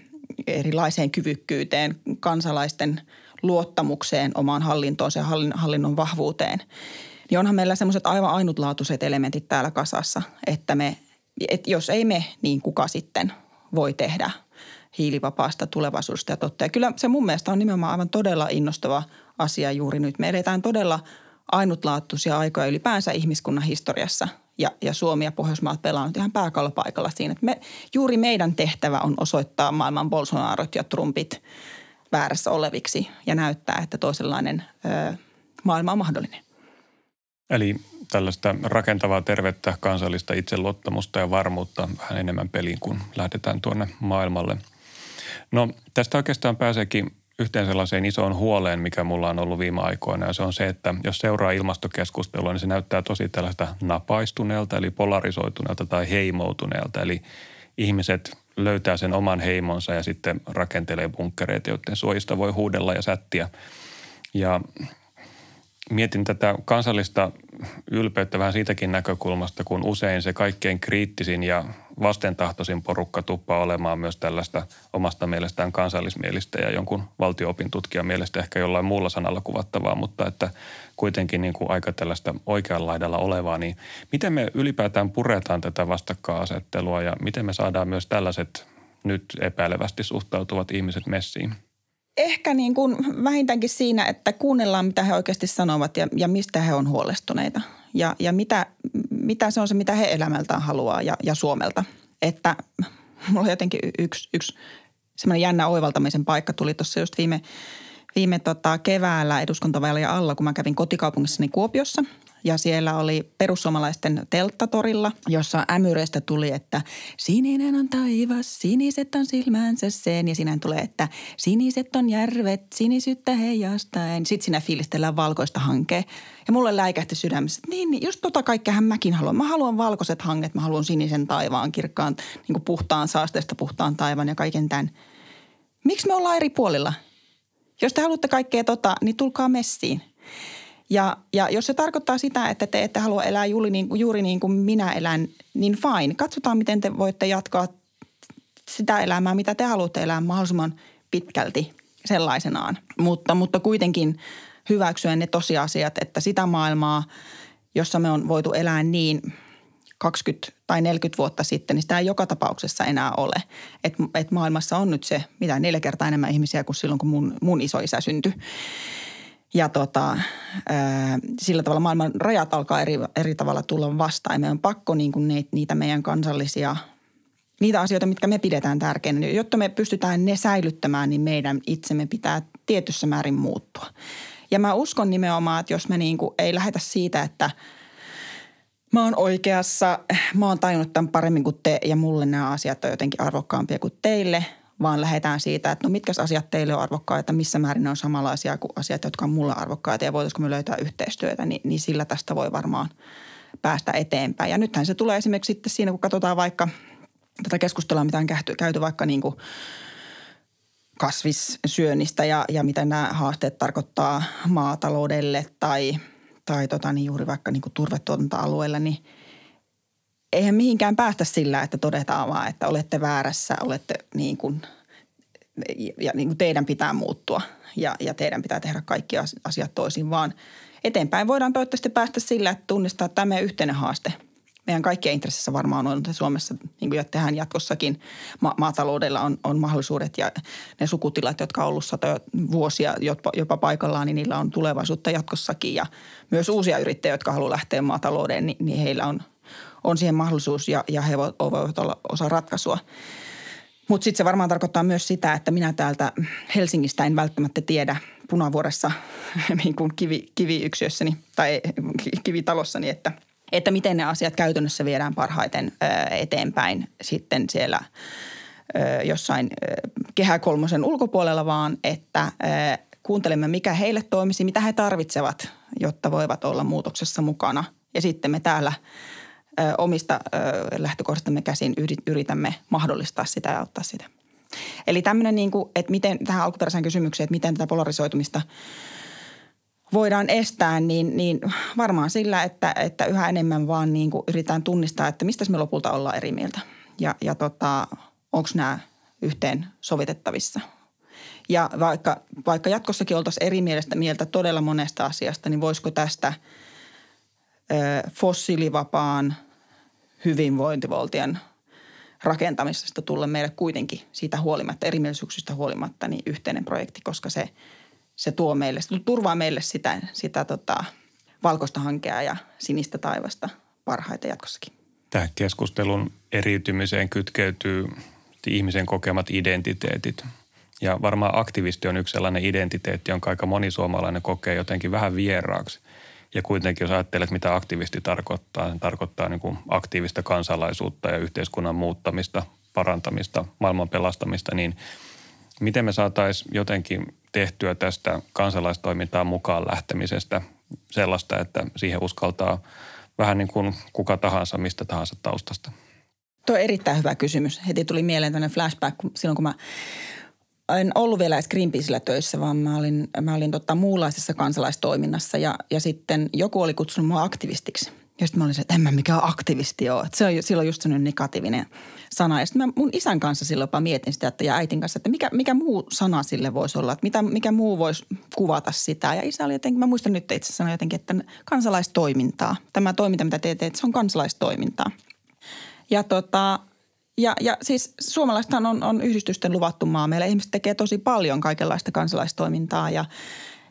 erilaiseen kyvykkyyteen, kansalaisten luottamukseen omaan hallintoonsa ja hallinnon vahvuuteen – niin onhan meillä semmoiset aivan ainutlaatuiset elementit täällä kasassa, että me, et jos ei me, niin kuka sitten voi tehdä hiilivapaasta tulevaisuudesta ja totta. Ja kyllä se mun mielestä on nimenomaan aivan todella innostava asia juuri nyt. Me edetään todella ainutlaatuisia aikoja ylipäänsä ihmiskunnan historiassa ja, ja Suomi ja Pohjoismaat pelaa nyt ihan pääkallopaikalla siinä. Että me, juuri meidän tehtävä on osoittaa maailman Bolsonarot ja Trumpit väärässä oleviksi ja näyttää, että toisenlainen ö, maailma on mahdollinen. Eli tällaista rakentavaa, tervettä kansallista itseluottamusta ja varmuutta vähän enemmän peliin, kun lähdetään tuonne maailmalle. No tästä oikeastaan pääseekin yhteen sellaiseen isoon huoleen, mikä mulla on ollut viime aikoina. Ja se on se, että jos seuraa ilmastokeskustelua, niin se näyttää tosi tällaista napaistuneelta, eli polarisoituneelta tai heimoutuneelta. Eli ihmiset löytää sen oman heimonsa ja sitten rakentelee bunkkereita, joiden suojista voi huudella ja sättiä. Ja mietin tätä kansallista ylpeyttä vähän siitäkin näkökulmasta, kun usein se kaikkein kriittisin ja vastentahtoisin porukka tuppaa olemaan myös tällaista omasta mielestään kansallismielistä ja jonkun valtioopintutkijan mielestä ehkä jollain muulla sanalla kuvattavaa, mutta että kuitenkin niin kuin aika tällaista oikean laidalla olevaa, niin miten me ylipäätään puretaan tätä vastakkainasettelua ja miten me saadaan myös tällaiset nyt epäilevästi suhtautuvat ihmiset messiin? Ehkä niin kuin vähintäänkin siinä, että kuunnellaan, mitä he oikeasti sanovat ja, ja mistä he on huolestuneita. Ja, ja mitä, mitä se on se, mitä he elämältään haluaa ja, ja Suomelta. Että mulla jotenkin yksi, yksi semmoinen jännä oivaltamisen paikka tuli tuossa just viime, viime tota keväällä eduskuntavaalien alla, kun mä kävin kotikaupungissani Kuopiossa – ja siellä oli perussuomalaisten telttatorilla, jossa ämyreistä tuli, että sininen on taivas, siniset on silmänsä sen. Ja siinä tulee, että siniset on järvet, sinisyyttä heijastaen. Sitten siinä fiilistellään valkoista hankea. Ja mulle läikähti sydämessä, että niin, niin just tota kaikkeahan mäkin haluan. Mä haluan valkoiset hanget, mä haluan sinisen taivaan, kirkkaan, niin kuin puhtaan saasteesta puhtaan taivaan ja kaiken tämän. Miksi me ollaan eri puolilla? Jos te haluatte kaikkea tota, niin tulkaa messiin. Ja, ja jos se tarkoittaa sitä, että te ette halua elää juuri niin, juuri niin kuin minä elän, niin fine. Katsotaan, miten te voitte jatkaa sitä elämää, mitä te haluatte elää mahdollisimman pitkälti sellaisenaan. Mutta, mutta kuitenkin hyväksyä ne tosiasiat, että sitä maailmaa, jossa me on voitu elää niin 20 tai 40 vuotta sitten, niin sitä ei joka tapauksessa enää ole. Että et maailmassa on nyt se, mitä neljä kertaa enemmän ihmisiä kuin silloin, kun mun, mun isoisä syntyi. Ja tota, sillä tavalla maailman rajat alkaa eri, eri tavalla tulla vastaan. Ja meidän on pakko niin kuin niitä meidän kansallisia, niitä asioita, mitkä me pidetään tärkeinä. Jotta me pystytään ne säilyttämään, niin meidän itsemme pitää tietyssä määrin muuttua. Ja mä uskon nimenomaan, että jos me niin kuin ei lähetä siitä, että mä oon oikeassa, mä oon tajunnut tämän paremmin kuin te ja mulle nämä asiat on jotenkin arvokkaampia kuin teille – vaan lähdetään siitä, että no mitkä asiat teille on arvokkaita, missä määrin ne on samanlaisia kuin asiat, jotka on mulle arvokkaita ja voitaisiko me löytää yhteistyötä, niin, niin sillä tästä voi varmaan päästä eteenpäin. Ja nythän se tulee esimerkiksi sitten siinä, kun katsotaan vaikka tätä keskustelua, mitä on käyty, käyty vaikka niin kuin kasvissyönnistä ja, ja mitä nämä haasteet tarkoittaa maataloudelle tai, tai tota, niin juuri vaikka niin kuin turvetuotantoalueella, niin – eihän mihinkään päästä sillä, että todetaan vaan, että olette väärässä, olette niin kuin, ja niin kuin teidän pitää muuttua ja, ja teidän pitää tehdä kaikki asiat toisin, vaan eteenpäin voidaan toivottavasti päästä sillä, että tunnistaa tämä yhteinen haaste. Meidän kaikkien intressissä varmaan on, että Suomessa, niin kuin tehdään jatkossakin, ma- maataloudella on, on mahdollisuudet ja ne sukutilat, jotka on ollut satoja vuosia jopa, jopa paikallaan, niin niillä on tulevaisuutta jatkossakin. Ja myös uusia yrittäjiä, jotka haluaa lähteä maatalouteen, niin, niin heillä on – on siihen mahdollisuus ja, ja he voivat olla osa ratkaisua. Mutta sitten se varmaan tarkoittaa myös sitä, että minä täältä Helsingistä en välttämättä tiedä punavuoressa niin kuin kivi, kiviyksiössäni tai kivitalossani, että, että miten ne asiat käytännössä viedään parhaiten eteenpäin sitten siellä jossain kehä kolmosen ulkopuolella, vaan että kuuntelemme, mikä heille toimisi, mitä he tarvitsevat, jotta voivat olla muutoksessa mukana. Ja sitten me täällä omista lähtökohdastamme käsin yritämme mahdollistaa sitä ja auttaa sitä. Eli tämmöinen, niin kuin, että miten tähän alkuperäiseen kysymykseen, että miten tätä polarisoitumista voidaan estää, niin, niin varmaan sillä, että, että yhä enemmän vaan niin kuin yritetään tunnistaa, että mistä me lopulta ollaan eri mieltä. Ja, ja tota, onko nämä yhteen sovitettavissa. Ja vaikka, vaikka jatkossakin oltaisiin eri mielestä mieltä todella monesta asiasta, niin voisiko tästä – fossiilivapaan hyvinvointivaltion rakentamisesta tulla meille kuitenkin siitä huolimatta, erimielisyyksistä huolimatta, niin yhteinen projekti, koska se, se tuo meille, se turvaa meille sitä, sitä tota, valkoista hankea ja sinistä taivasta parhaita jatkossakin. Tähän keskustelun eriytymiseen kytkeytyy ihmisen kokemat identiteetit. Ja varmaan aktivisti on yksi sellainen identiteetti, jonka aika moni suomalainen kokee jotenkin vähän vieraaksi – ja kuitenkin jos ajattelet, mitä aktivisti tarkoittaa, niin tarkoittaa niin kuin aktiivista kansalaisuutta ja yhteiskunnan muuttamista, parantamista, maailman pelastamista, niin miten me saataisiin jotenkin tehtyä tästä kansalaistoimintaan mukaan lähtemisestä sellaista, että siihen uskaltaa vähän niin kuin kuka tahansa, mistä tahansa taustasta? Tuo on erittäin hyvä kysymys. Heti tuli mieleen tämmöinen flashback, silloin kun mä en ollut vielä edes Greenpeacellä töissä, vaan mä olin, mä olin tota muunlaisessa kansalaistoiminnassa ja, ja sitten joku oli kutsunut mua aktivistiksi. Ja sitten mä olin se, että en mä mikään aktivisti ole. Että se on silloin just sellainen negatiivinen sana. Ja sitten mä mun isän kanssa silloin jopa mietin sitä että, ja äitin kanssa, että mikä, mikä muu sana sille voisi olla. Että mitä, mikä muu voisi kuvata sitä. Ja isä oli jotenkin, mä muistan nyt itse sanoa jotenkin, että kansalaistoimintaa. Tämä toiminta, mitä te teette, se on kansalaistoimintaa. Ja tota, ja, ja siis suomalaisethan on, on yhdistysten luvattu maa. Meillä ihmiset tekee tosi paljon kaikenlaista kansalaistoimintaa ja,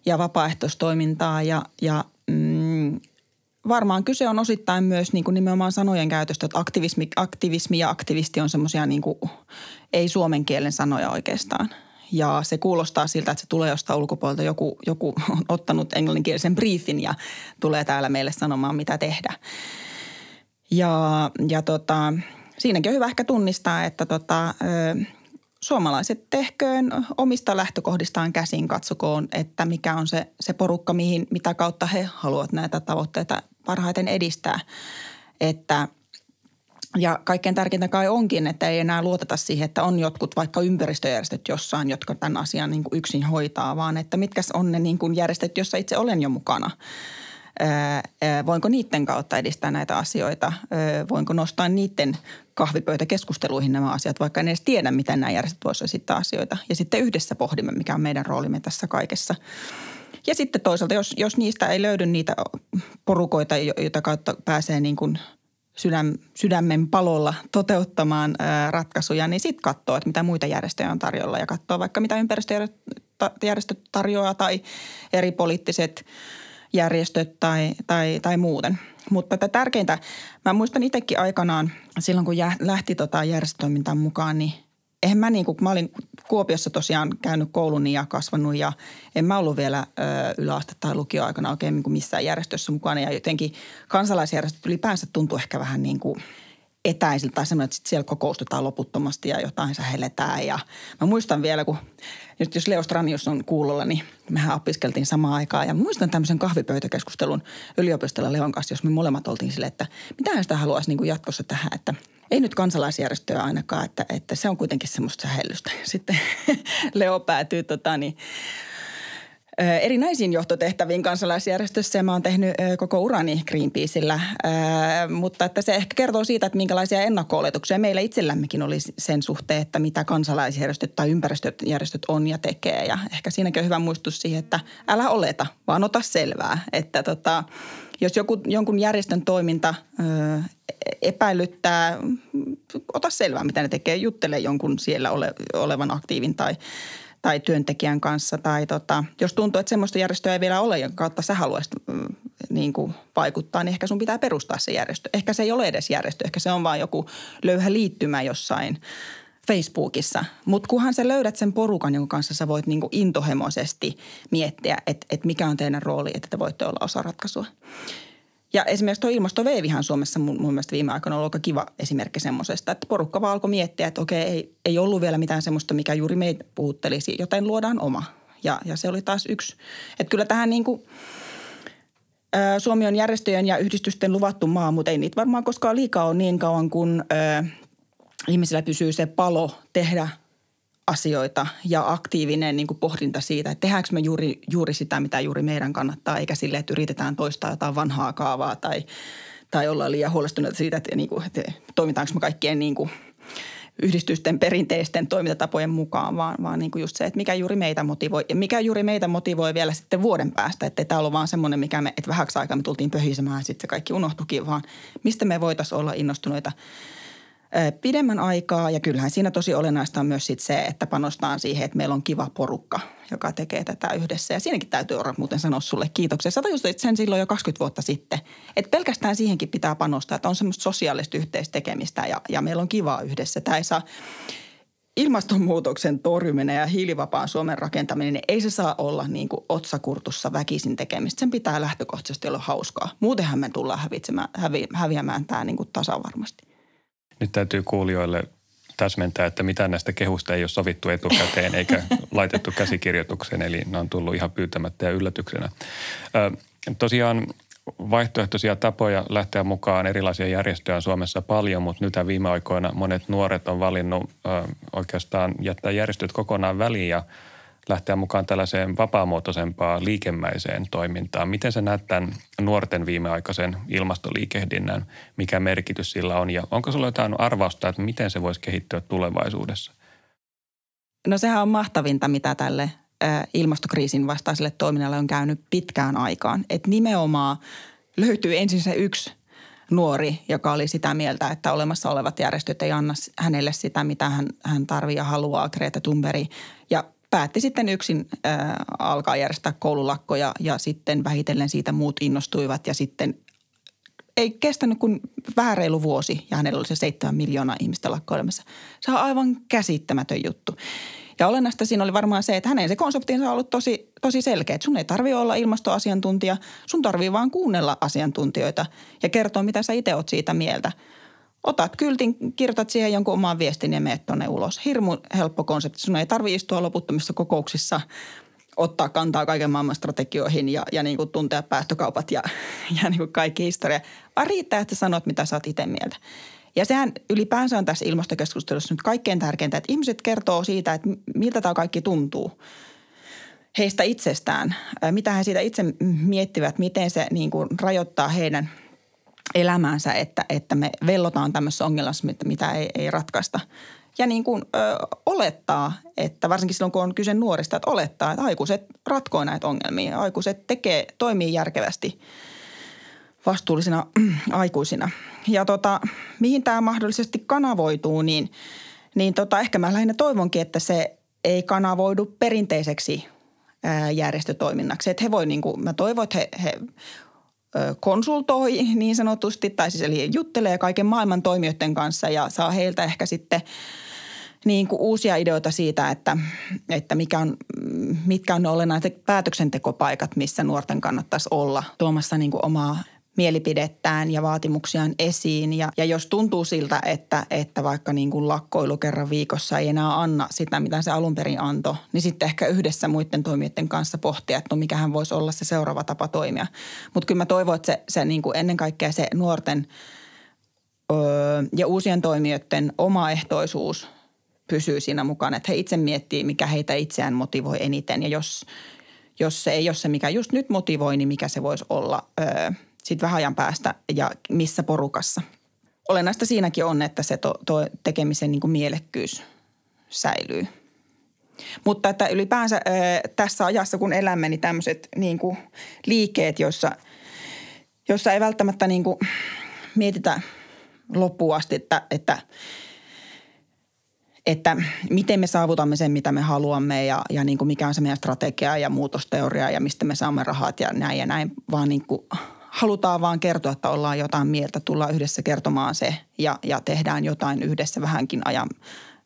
ja vapaaehtoistoimintaa ja, ja mm, varmaan kyse on osittain myös niin kuin nimenomaan sanojen käytöstä, että aktivismi, aktivismi ja aktivisti on semmoisia niin kuin, ei suomen kielen sanoja oikeastaan. Ja se kuulostaa siltä, että se tulee jostain ulkopuolelta. Joku, joku on ottanut englanninkielisen briefin ja tulee täällä meille sanomaan, mitä tehdä. Ja, ja tota, siinäkin on hyvä ehkä tunnistaa, että tota, suomalaiset tehköön omista lähtökohdistaan käsin, katsokoon, että mikä on se, se porukka, mihin, mitä kautta he haluavat näitä tavoitteita parhaiten edistää. Että ja kaikkein tärkeintä kai onkin, että ei enää luoteta siihen, että on jotkut vaikka ympäristöjärjestöt jossain, jotka tämän asian niin kuin yksin hoitaa, vaan että mitkä on ne niin kuin järjestöt, joissa itse olen jo mukana – voinko niiden kautta edistää näitä asioita, voinko nostaa niiden kahvipöytäkeskusteluihin nämä asiat, vaikka en edes tiedä, miten nämä järjestöt voisivat esittää asioita. Ja sitten yhdessä pohdimme, mikä on meidän roolimme tässä kaikessa. Ja sitten toisaalta, jos, jos niistä ei löydy niitä porukoita, joita kautta pääsee niin kuin sydäm, sydämen palolla toteuttamaan ratkaisuja, niin sitten katsoo, että mitä muita järjestöjä on tarjolla ja katsoo vaikka mitä ympäristöjärjestöt tarjoaa tai eri poliittiset järjestöt tai, tai, tai muuten. Mutta tätä tärkeintä, mä muistan itsekin aikanaan silloin, kun lähti tota järjestötoimintaan mukaan, niin eihän mä niin kuin, mä olin Kuopiossa tosiaan käynyt koulun ja kasvanut ja en mä ollut vielä ö, yläaste- tai lukioaikana oikein niin kuin missään järjestössä mukana. Ja jotenkin kansalaisjärjestöt ylipäänsä tuntuu ehkä vähän niin kuin etäisiltä tai semmoinen, että siellä kokoustetaan loputtomasti ja jotain sähelletään. Ja mä muistan vielä, kun nyt jos Leo Stranius on kuulolla, niin mehän opiskeltiin samaan aikaan. Ja muistan tämmöisen kahvipöytäkeskustelun yliopistolla Leon kanssa, jos me molemmat oltiin sille, että mitä sitä haluaisi niin kuin jatkossa tähän, että – ei nyt kansalaisjärjestöä ainakaan, että, että se on kuitenkin semmoista sähellystä. Sitten Leo päätyy tota, niin, erinäisiin johtotehtäviin kansalaisjärjestössä ja mä oon tehnyt koko urani Greenpeaceillä, mutta että se ehkä kertoo siitä, että minkälaisia ennakko meillä itsellämmekin oli sen suhteen, että mitä kansalaisjärjestöt tai ympäristöjärjestöt on ja tekee. Ja ehkä siinäkin on hyvä muistus siihen, että älä oleta, vaan ota selvää, että tota, jos joku, jonkun järjestön toiminta ö, epäilyttää, ota selvää, mitä ne tekee. Juttele jonkun siellä ole, olevan aktiivin tai, tai työntekijän kanssa. Tai tota, jos tuntuu, että semmoista järjestöä ei vielä ole, jonka kautta sä haluaisit mm, niin kuin vaikuttaa, niin ehkä sun pitää perustaa se järjestö. Ehkä se ei ole edes järjestö, ehkä se on vain joku löyhä liittymä jossain Facebookissa. Mutta kunhan sä löydät sen porukan, jonka kanssa sä voit niinku intohimoisesti miettiä, että et mikä on teidän rooli, että te voitte olla osa ratkaisua. Ja esimerkiksi tuo ilmastoveivihan Suomessa mun, mun mielestä viime aikoina on ollut aika kiva esimerkki semmoisesta, että porukka vaan alkoi miettiä, että okei, ei, ei ollut vielä mitään semmoista, mikä juuri meitä puhuttelisi, joten luodaan oma. Ja, ja se oli taas yksi. Että kyllä tähän niin kuin, Suomi on järjestöjen ja yhdistysten luvattu maa, mutta ei niitä varmaan koskaan liikaa ole niin kauan, kun ö, ihmisillä pysyy se palo tehdä – asioita ja aktiivinen niin kuin pohdinta siitä, että tehdäänkö me juuri, juuri sitä, mitä juuri meidän kannattaa, eikä sille, että yritetään toistaa jotain vanhaa kaavaa tai, tai olla liian huolestuneita siitä, että, niin kuin, että toimitaanko me kaikkien niin kuin, yhdistysten perinteisten toimintatapojen mukaan, vaan, vaan niin kuin just se, että mikä juuri meitä motivoi. Ja mikä juuri meitä motivoi vielä sitten vuoden päästä, että tämä on vaan semmoinen, mikä me, että vähäksi aikaa me tultiin pöhisemään, sitten se kaikki unohtukin, vaan mistä me voitaisiin olla innostuneita – pidemmän aikaa. Ja kyllähän siinä tosi olennaista on myös sit se, että panostaan siihen, että meillä on kiva porukka, joka tekee tätä yhdessä. Ja siinäkin täytyy olla muuten sanoa sulle kiitoksia. Sä tajusit sen silloin jo 20 vuotta sitten. Että pelkästään siihenkin pitää panostaa, että on semmoista sosiaalista yhteistekemistä ja, ja meillä on kivaa yhdessä. Tämä ei saa ilmastonmuutoksen torjuminen ja hiilivapaan Suomen rakentaminen, niin ei se saa olla niin kuin otsakurtussa väkisin tekemistä. Sen pitää lähtökohtaisesti olla hauskaa. Muutenhan me tullaan hävi, häviämään tämä niin kuin tasavarmasti. Nyt täytyy kuulijoille täsmentää, että mitä näistä kehusta ei ole sovittu etukäteen eikä laitettu käsikirjoitukseen, eli ne on tullut ihan pyytämättä ja yllätyksenä. Ö, tosiaan vaihtoehtoisia tapoja lähteä mukaan erilaisia järjestöjä on Suomessa paljon, mutta nyt viime aikoina monet nuoret on valinnut ö, oikeastaan jättää järjestöt kokonaan väliin ja – lähteä mukaan tällaiseen vapaamuotoisempaan liikemäiseen toimintaan. Miten sä näet tämän nuorten viimeaikaisen ilmastoliikehdinnän, mikä merkitys sillä on ja onko sulla jotain arvausta, että miten se voisi kehittyä tulevaisuudessa? No sehän on mahtavinta, mitä tälle ilmastokriisin vastaiselle toiminnalle on käynyt pitkään aikaan. Että nimenomaan löytyy ensin se yksi nuori, joka oli sitä mieltä, että olemassa olevat järjestöt ei anna hänelle sitä, mitä hän, hän tarvii ja haluaa, Greta Thunberg. Ja päätti sitten yksin äh, alkaa järjestää koululakkoja ja sitten vähitellen siitä muut innostuivat ja sitten ei kestänyt kuin vähän reilu vuosi ja hänellä oli se seitsemän miljoonaa ihmistä lakkoilemassa. Se on aivan käsittämätön juttu. Ja olennaista siinä oli varmaan se, että hänen se konseptinsa on ollut tosi, tosi selkeä. Että sun ei tarvitse olla ilmastoasiantuntija, sun tarvii vaan kuunnella asiantuntijoita ja kertoa, mitä sä itse oot siitä mieltä – otat kyltin, kirjoitat siihen jonkun oman viestin ja meet tuonne ulos. Hirmu helppo konsepti. Sun ei tarvitse istua loputtomissa kokouksissa, ottaa kantaa kaiken maailman strategioihin ja, ja niin kuin tuntea päästökaupat ja, ja niin kuin kaikki historia. Vaan riittää, että sanot, mitä sä oot itse mieltä. Ja sehän ylipäänsä on tässä ilmastokeskustelussa nyt kaikkein tärkeintä, että ihmiset kertoo siitä, että miltä tämä kaikki tuntuu heistä itsestään. Mitä he siitä itse miettivät, miten se niin kuin rajoittaa heidän – elämäänsä, että, että me vellotaan tämmöisessä ongelmassa, mitä ei, ei ratkaista. ja niin kuin, ö, olettaa, että varsinkin silloin kun on kyse nuorista, että olettaa, että aikuiset ratkoo näitä ongelmia. Aikuiset tekee, toimii järkevästi vastuullisina aikuisina. Ja tota, mihin tämä mahdollisesti kanavoituu, niin, niin tota, ehkä mä lähinnä toivonkin, että se ei kanavoidu perinteiseksi ää, järjestötoiminnaksi. Että he voi, niin kuin, mä toivon, että he, he konsultoi niin sanotusti, tai siis eli juttelee kaiken maailman toimijoiden kanssa ja saa heiltä ehkä sitten niin kuin uusia ideoita siitä, että, että mikä on, mitkä on ne olennaiset päätöksentekopaikat, missä nuorten kannattaisi olla tuomassa niin kuin omaa mielipidettään ja vaatimuksiaan esiin. Ja, ja jos tuntuu siltä, että, että vaikka niin kuin lakkoilu kerran viikossa ei enää anna sitä, mitä se alun perin antoi, niin sitten ehkä yhdessä muiden toimijoiden kanssa pohtia, että no mikähän voisi olla se seuraava tapa toimia. Mutta kyllä mä toivon, että se, se niin kuin ennen kaikkea se nuorten öö, ja uusien toimijoiden omaehtoisuus pysyy siinä mukana. Että he itse miettii, mikä heitä itseään motivoi eniten. Ja jos, jos se ei ole se, mikä just nyt motivoi, niin mikä se voisi olla öö, – sitten vähän ajan päästä ja missä porukassa. Olennaista siinäkin on, että se to, to tekemisen niin kuin mielekkyys säilyy. Mutta että ylipäänsä ää, tässä ajassa, kun elämme, niin tämmöiset niin kuin liikkeet, joissa, jossa ei välttämättä niin kuin mietitä loppuun asti, että, että – että miten me saavutamme sen, mitä me haluamme ja, ja niin kuin mikä on se meidän strategia ja muutosteoria ja mistä me saamme rahat ja näin ja näin, vaan niin kuin halutaan vaan kertoa, että ollaan jotain mieltä, tullaan yhdessä kertomaan se ja, ja tehdään jotain yhdessä vähänkin ajan,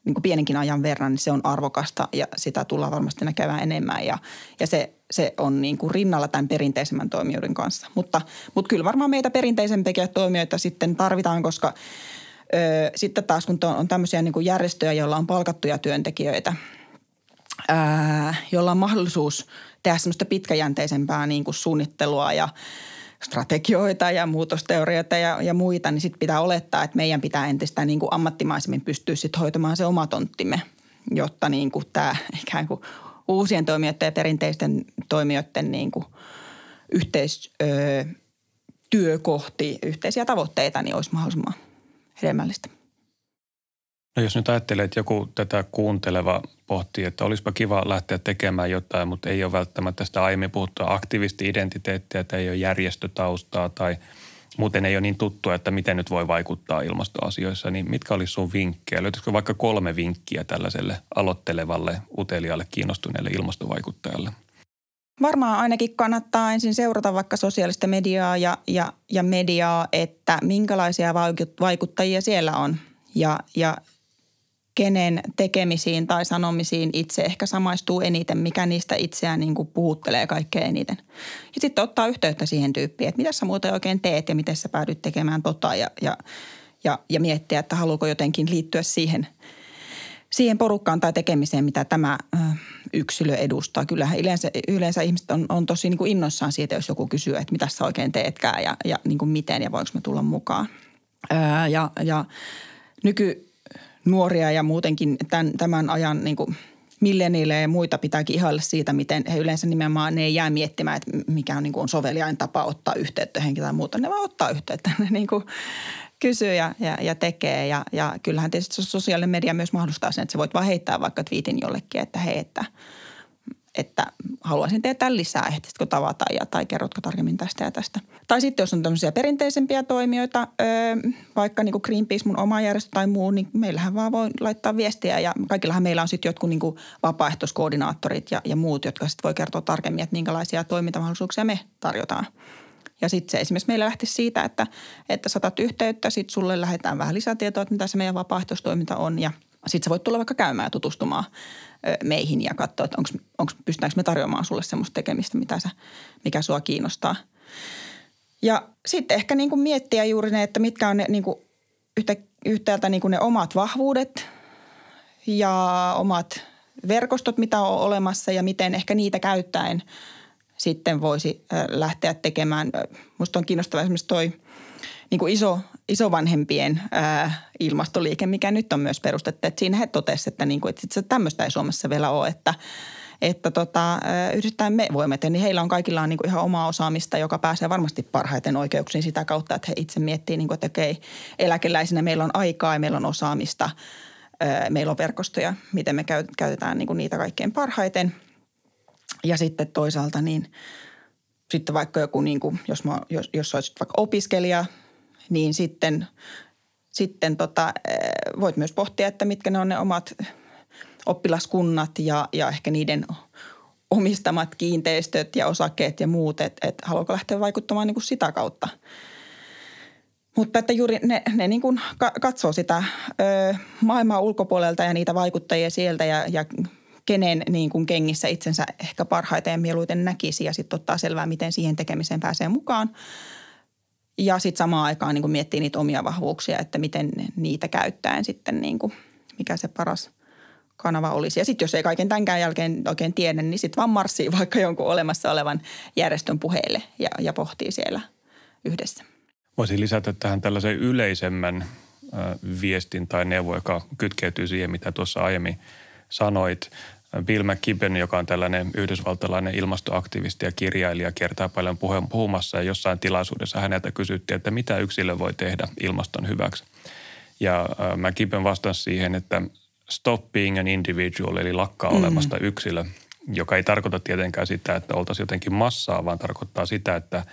niin kuin pienenkin ajan verran, niin se on arvokasta ja sitä tullaan varmasti näkemään enemmän ja, ja se, se on niin kuin rinnalla tämän perinteisemmän toimijoiden kanssa. Mutta, mutta kyllä varmaan meitä perinteisempiä toimijoita sitten tarvitaan, koska ö, sitten taas kun on, tämmöisiä niin kuin järjestöjä, joilla on palkattuja työntekijöitä, jolla on mahdollisuus tehdä semmoista pitkäjänteisempää niin kuin suunnittelua ja – strategioita ja muutosteorioita ja, ja muita, niin sitten pitää olettaa, että meidän pitää entistä niin kuin ammattimaisemmin pystyä sitten hoitamaan se oma tonttimme, jotta niin kuin tämä ikään kuin uusien toimijoiden ja perinteisten toimijoiden niin kuin yhteistyö kohti yhteisiä tavoitteita, niin olisi mahdollisimman hedelmällistä. No jos nyt ajattelee, että joku tätä kuunteleva pohtii, että olisipa kiva lähteä tekemään jotain, mutta ei ole välttämättä sitä aiemmin puhuttua aktivisti-identiteettiä, että ei ole järjestötaustaa tai muuten ei ole niin tuttua, että miten nyt voi vaikuttaa ilmastoasioissa, niin mitkä olisi sun vinkkejä? Löytyisikö vaikka kolme vinkkiä tällaiselle aloittelevalle, uteliaalle, kiinnostuneelle ilmastovaikuttajalle? Varmaan ainakin kannattaa ensin seurata vaikka sosiaalista mediaa ja, ja, ja mediaa, että minkälaisia vaikuttajia siellä on. Ja, ja kenen tekemisiin tai sanomisiin itse ehkä samaistuu eniten, mikä niistä itseään niin kuin puhuttelee kaikkein eniten. Ja sitten ottaa yhteyttä siihen tyyppiin, että mitä sä muuten oikein teet ja miten sä päädyt tekemään tota ja, ja, ja, ja miettiä, että haluuko jotenkin liittyä siihen, siihen porukkaan tai tekemiseen, mitä tämä yksilö edustaa. Kyllähän yleensä, yleensä ihmiset on, on tosi niin kuin innoissaan siitä, jos joku kysyy, että mitä sä oikein teetkään ja, ja niin kuin miten ja voinko me tulla mukaan. Ja, ja nyky, nuoria ja muutenkin tämän, tämän ajan niin kuin milleniille ja muita pitääkin ihailla siitä, miten he yleensä nimenomaan ne ei jää miettimään, että mikä on, niin kuin on soveliain tapa ottaa yhteyttä johonkin tai muuta. Ne vaan ottaa yhteyttä, ne niin kuin kysyy ja, ja, ja tekee. Ja, ja kyllähän tietysti sosiaalinen media myös mahdollistaa sen, että sä voit vaan heittää vaikka twiitin jollekin, että hei, että – että haluaisin tehdä lisää, ehtisitkö tavata ja, tai kerrotko tarkemmin tästä ja tästä. Tai sitten jos on tämmöisiä perinteisempiä toimijoita, öö, vaikka niin kuin Greenpeace, mun oma järjestö tai muu, niin meillähän vaan voi laittaa viestiä ja kaikillahan meillä on sitten jotkut niin kuin vapaaehtoiskoordinaattorit ja, ja muut, jotka sitten voi kertoa tarkemmin, että minkälaisia toimintamahdollisuuksia me tarjotaan. Ja sitten se esimerkiksi meillä lähti siitä, että, että saatat yhteyttä, sitten sulle lähdetään vähän lisätietoa, että mitä se meidän vapaaehtoistoiminta on ja sitten sä voit tulla vaikka käymään ja tutustumaan meihin ja katsoa, että onko, onko, pystytäänkö me tarjoamaan sulle semmoista tekemistä, mitä sä, mikä sua kiinnostaa. Ja sitten ehkä niin kuin miettiä juuri ne, että mitkä on ne niin kuin yhtä, yhtäältä niin kuin ne omat vahvuudet ja omat verkostot, mitä on olemassa ja miten ehkä niitä käyttäen sitten voisi lähteä tekemään. Musta on kiinnostavaa esimerkiksi toi – niin iso, isovanhempien ää, ilmastoliike, mikä nyt on myös perustettu. Että siinä he totesivat, että, niin kuin, että tämmöistä ei Suomessa vielä ole, että että tota, yhdistään me voimme niin heillä on kaikilla on niin ihan omaa osaamista, joka pääsee varmasti parhaiten oikeuksiin sitä kautta, että he itse miettii, niin kuin, että okei, eläkeläisinä meillä on aikaa ja meillä on osaamista Meillä on verkostoja, miten me käytetään niin niitä kaikkein parhaiten. Ja sitten toisaalta niin sitten vaikka joku, niin kuin, jos, mä, jos, jos olisit vaikka opiskelija, niin sitten, sitten tota, voit myös pohtia, että mitkä ne on ne omat oppilaskunnat ja, ja ehkä niiden omistamat kiinteistöt ja osakkeet ja muut, että et haluatko lähteä vaikuttamaan niin kuin sitä kautta. Mutta että juuri ne, ne niin kuin katsoo sitä ö, maailmaa ulkopuolelta ja niitä vaikuttajia sieltä ja, ja kenen niin kuin kengissä itsensä ehkä parhaiten ja mieluiten näkisi ja sitten ottaa selvää, miten siihen tekemiseen pääsee mukaan. Ja sitten samaan aikaan niin kuin miettii niitä omia vahvuuksia, että miten niitä käyttäen sitten niin kuin, mikä se paras kanava olisi. Ja sitten jos ei kaiken tämänkään jälkeen oikein tiedä, niin sitten vaan marssii vaikka jonkun olemassa olevan järjestön puheille ja, ja pohtii siellä yhdessä. Voisin lisätä tähän tällaisen yleisemmän viestin tai neuvo, joka kytkeytyy siihen, mitä tuossa aiemmin sanoit. Bill McKibben, joka on tällainen yhdysvaltalainen ilmastoaktivisti ja kirjailija, kertaa paljon puhumassa ja jossain tilaisuudessa häneltä kysyttiin, että mitä yksilö voi tehdä ilmaston hyväksi. Ja McKibben vastasi siihen, että stop being an individual, eli lakkaa mm. olemasta yksilö, joka ei tarkoita tietenkään sitä, että oltaisiin jotenkin massaa, vaan tarkoittaa sitä, että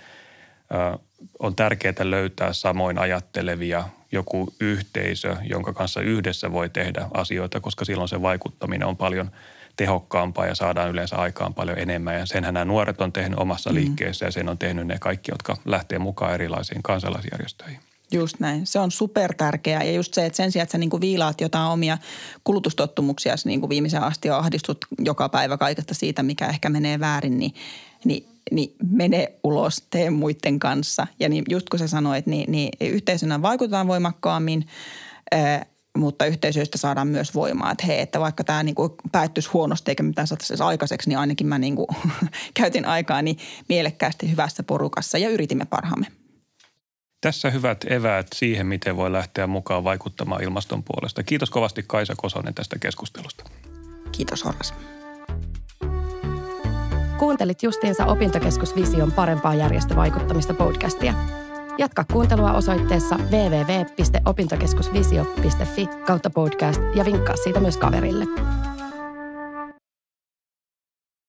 on tärkeää löytää samoin ajattelevia joku yhteisö, jonka kanssa yhdessä voi tehdä asioita, koska silloin se vaikuttaminen on paljon tehokkaampaa ja saadaan yleensä aikaan paljon enemmän. Ja senhän nämä nuoret on tehnyt omassa mm. liikkeessä ja sen on tehnyt ne kaikki, jotka lähtee mukaan erilaisiin kansalaisjärjestöihin. Just näin. Se on super tärkeää. Ja just se, että sen sijaan, että sä niin kuin viilaat jotain omia kulutustottumuksia, niin kuin viimeisen asti on ahdistut joka päivä kaikesta siitä, mikä ehkä menee väärin, niin, niin, niin mene ulos, tee muiden kanssa. Ja niin just kun sä sanoit, niin, niin yhteisönä vaikutetaan voimakkaammin, ää, mutta yhteisöistä saadaan myös voimaa, että hei, että vaikka tämä niin päättyisi huonosti eikä mitään saataisi aikaiseksi, niin ainakin mä niin kuin käytin aikaa niin mielekkäästi hyvässä porukassa ja yritimme parhaamme. Tässä hyvät eväät siihen, miten voi lähteä mukaan vaikuttamaan ilmaston puolesta. Kiitos kovasti Kaisa Kosonen tästä keskustelusta. Kiitos Horas. Kuuntelit justiinsa Opintokeskus Vision parempaa järjestövaikuttamista podcastia. Jatka kuuntelua osoitteessa www.opintokeskusvisio.fi kautta podcast ja vinkkaa siitä myös kaverille.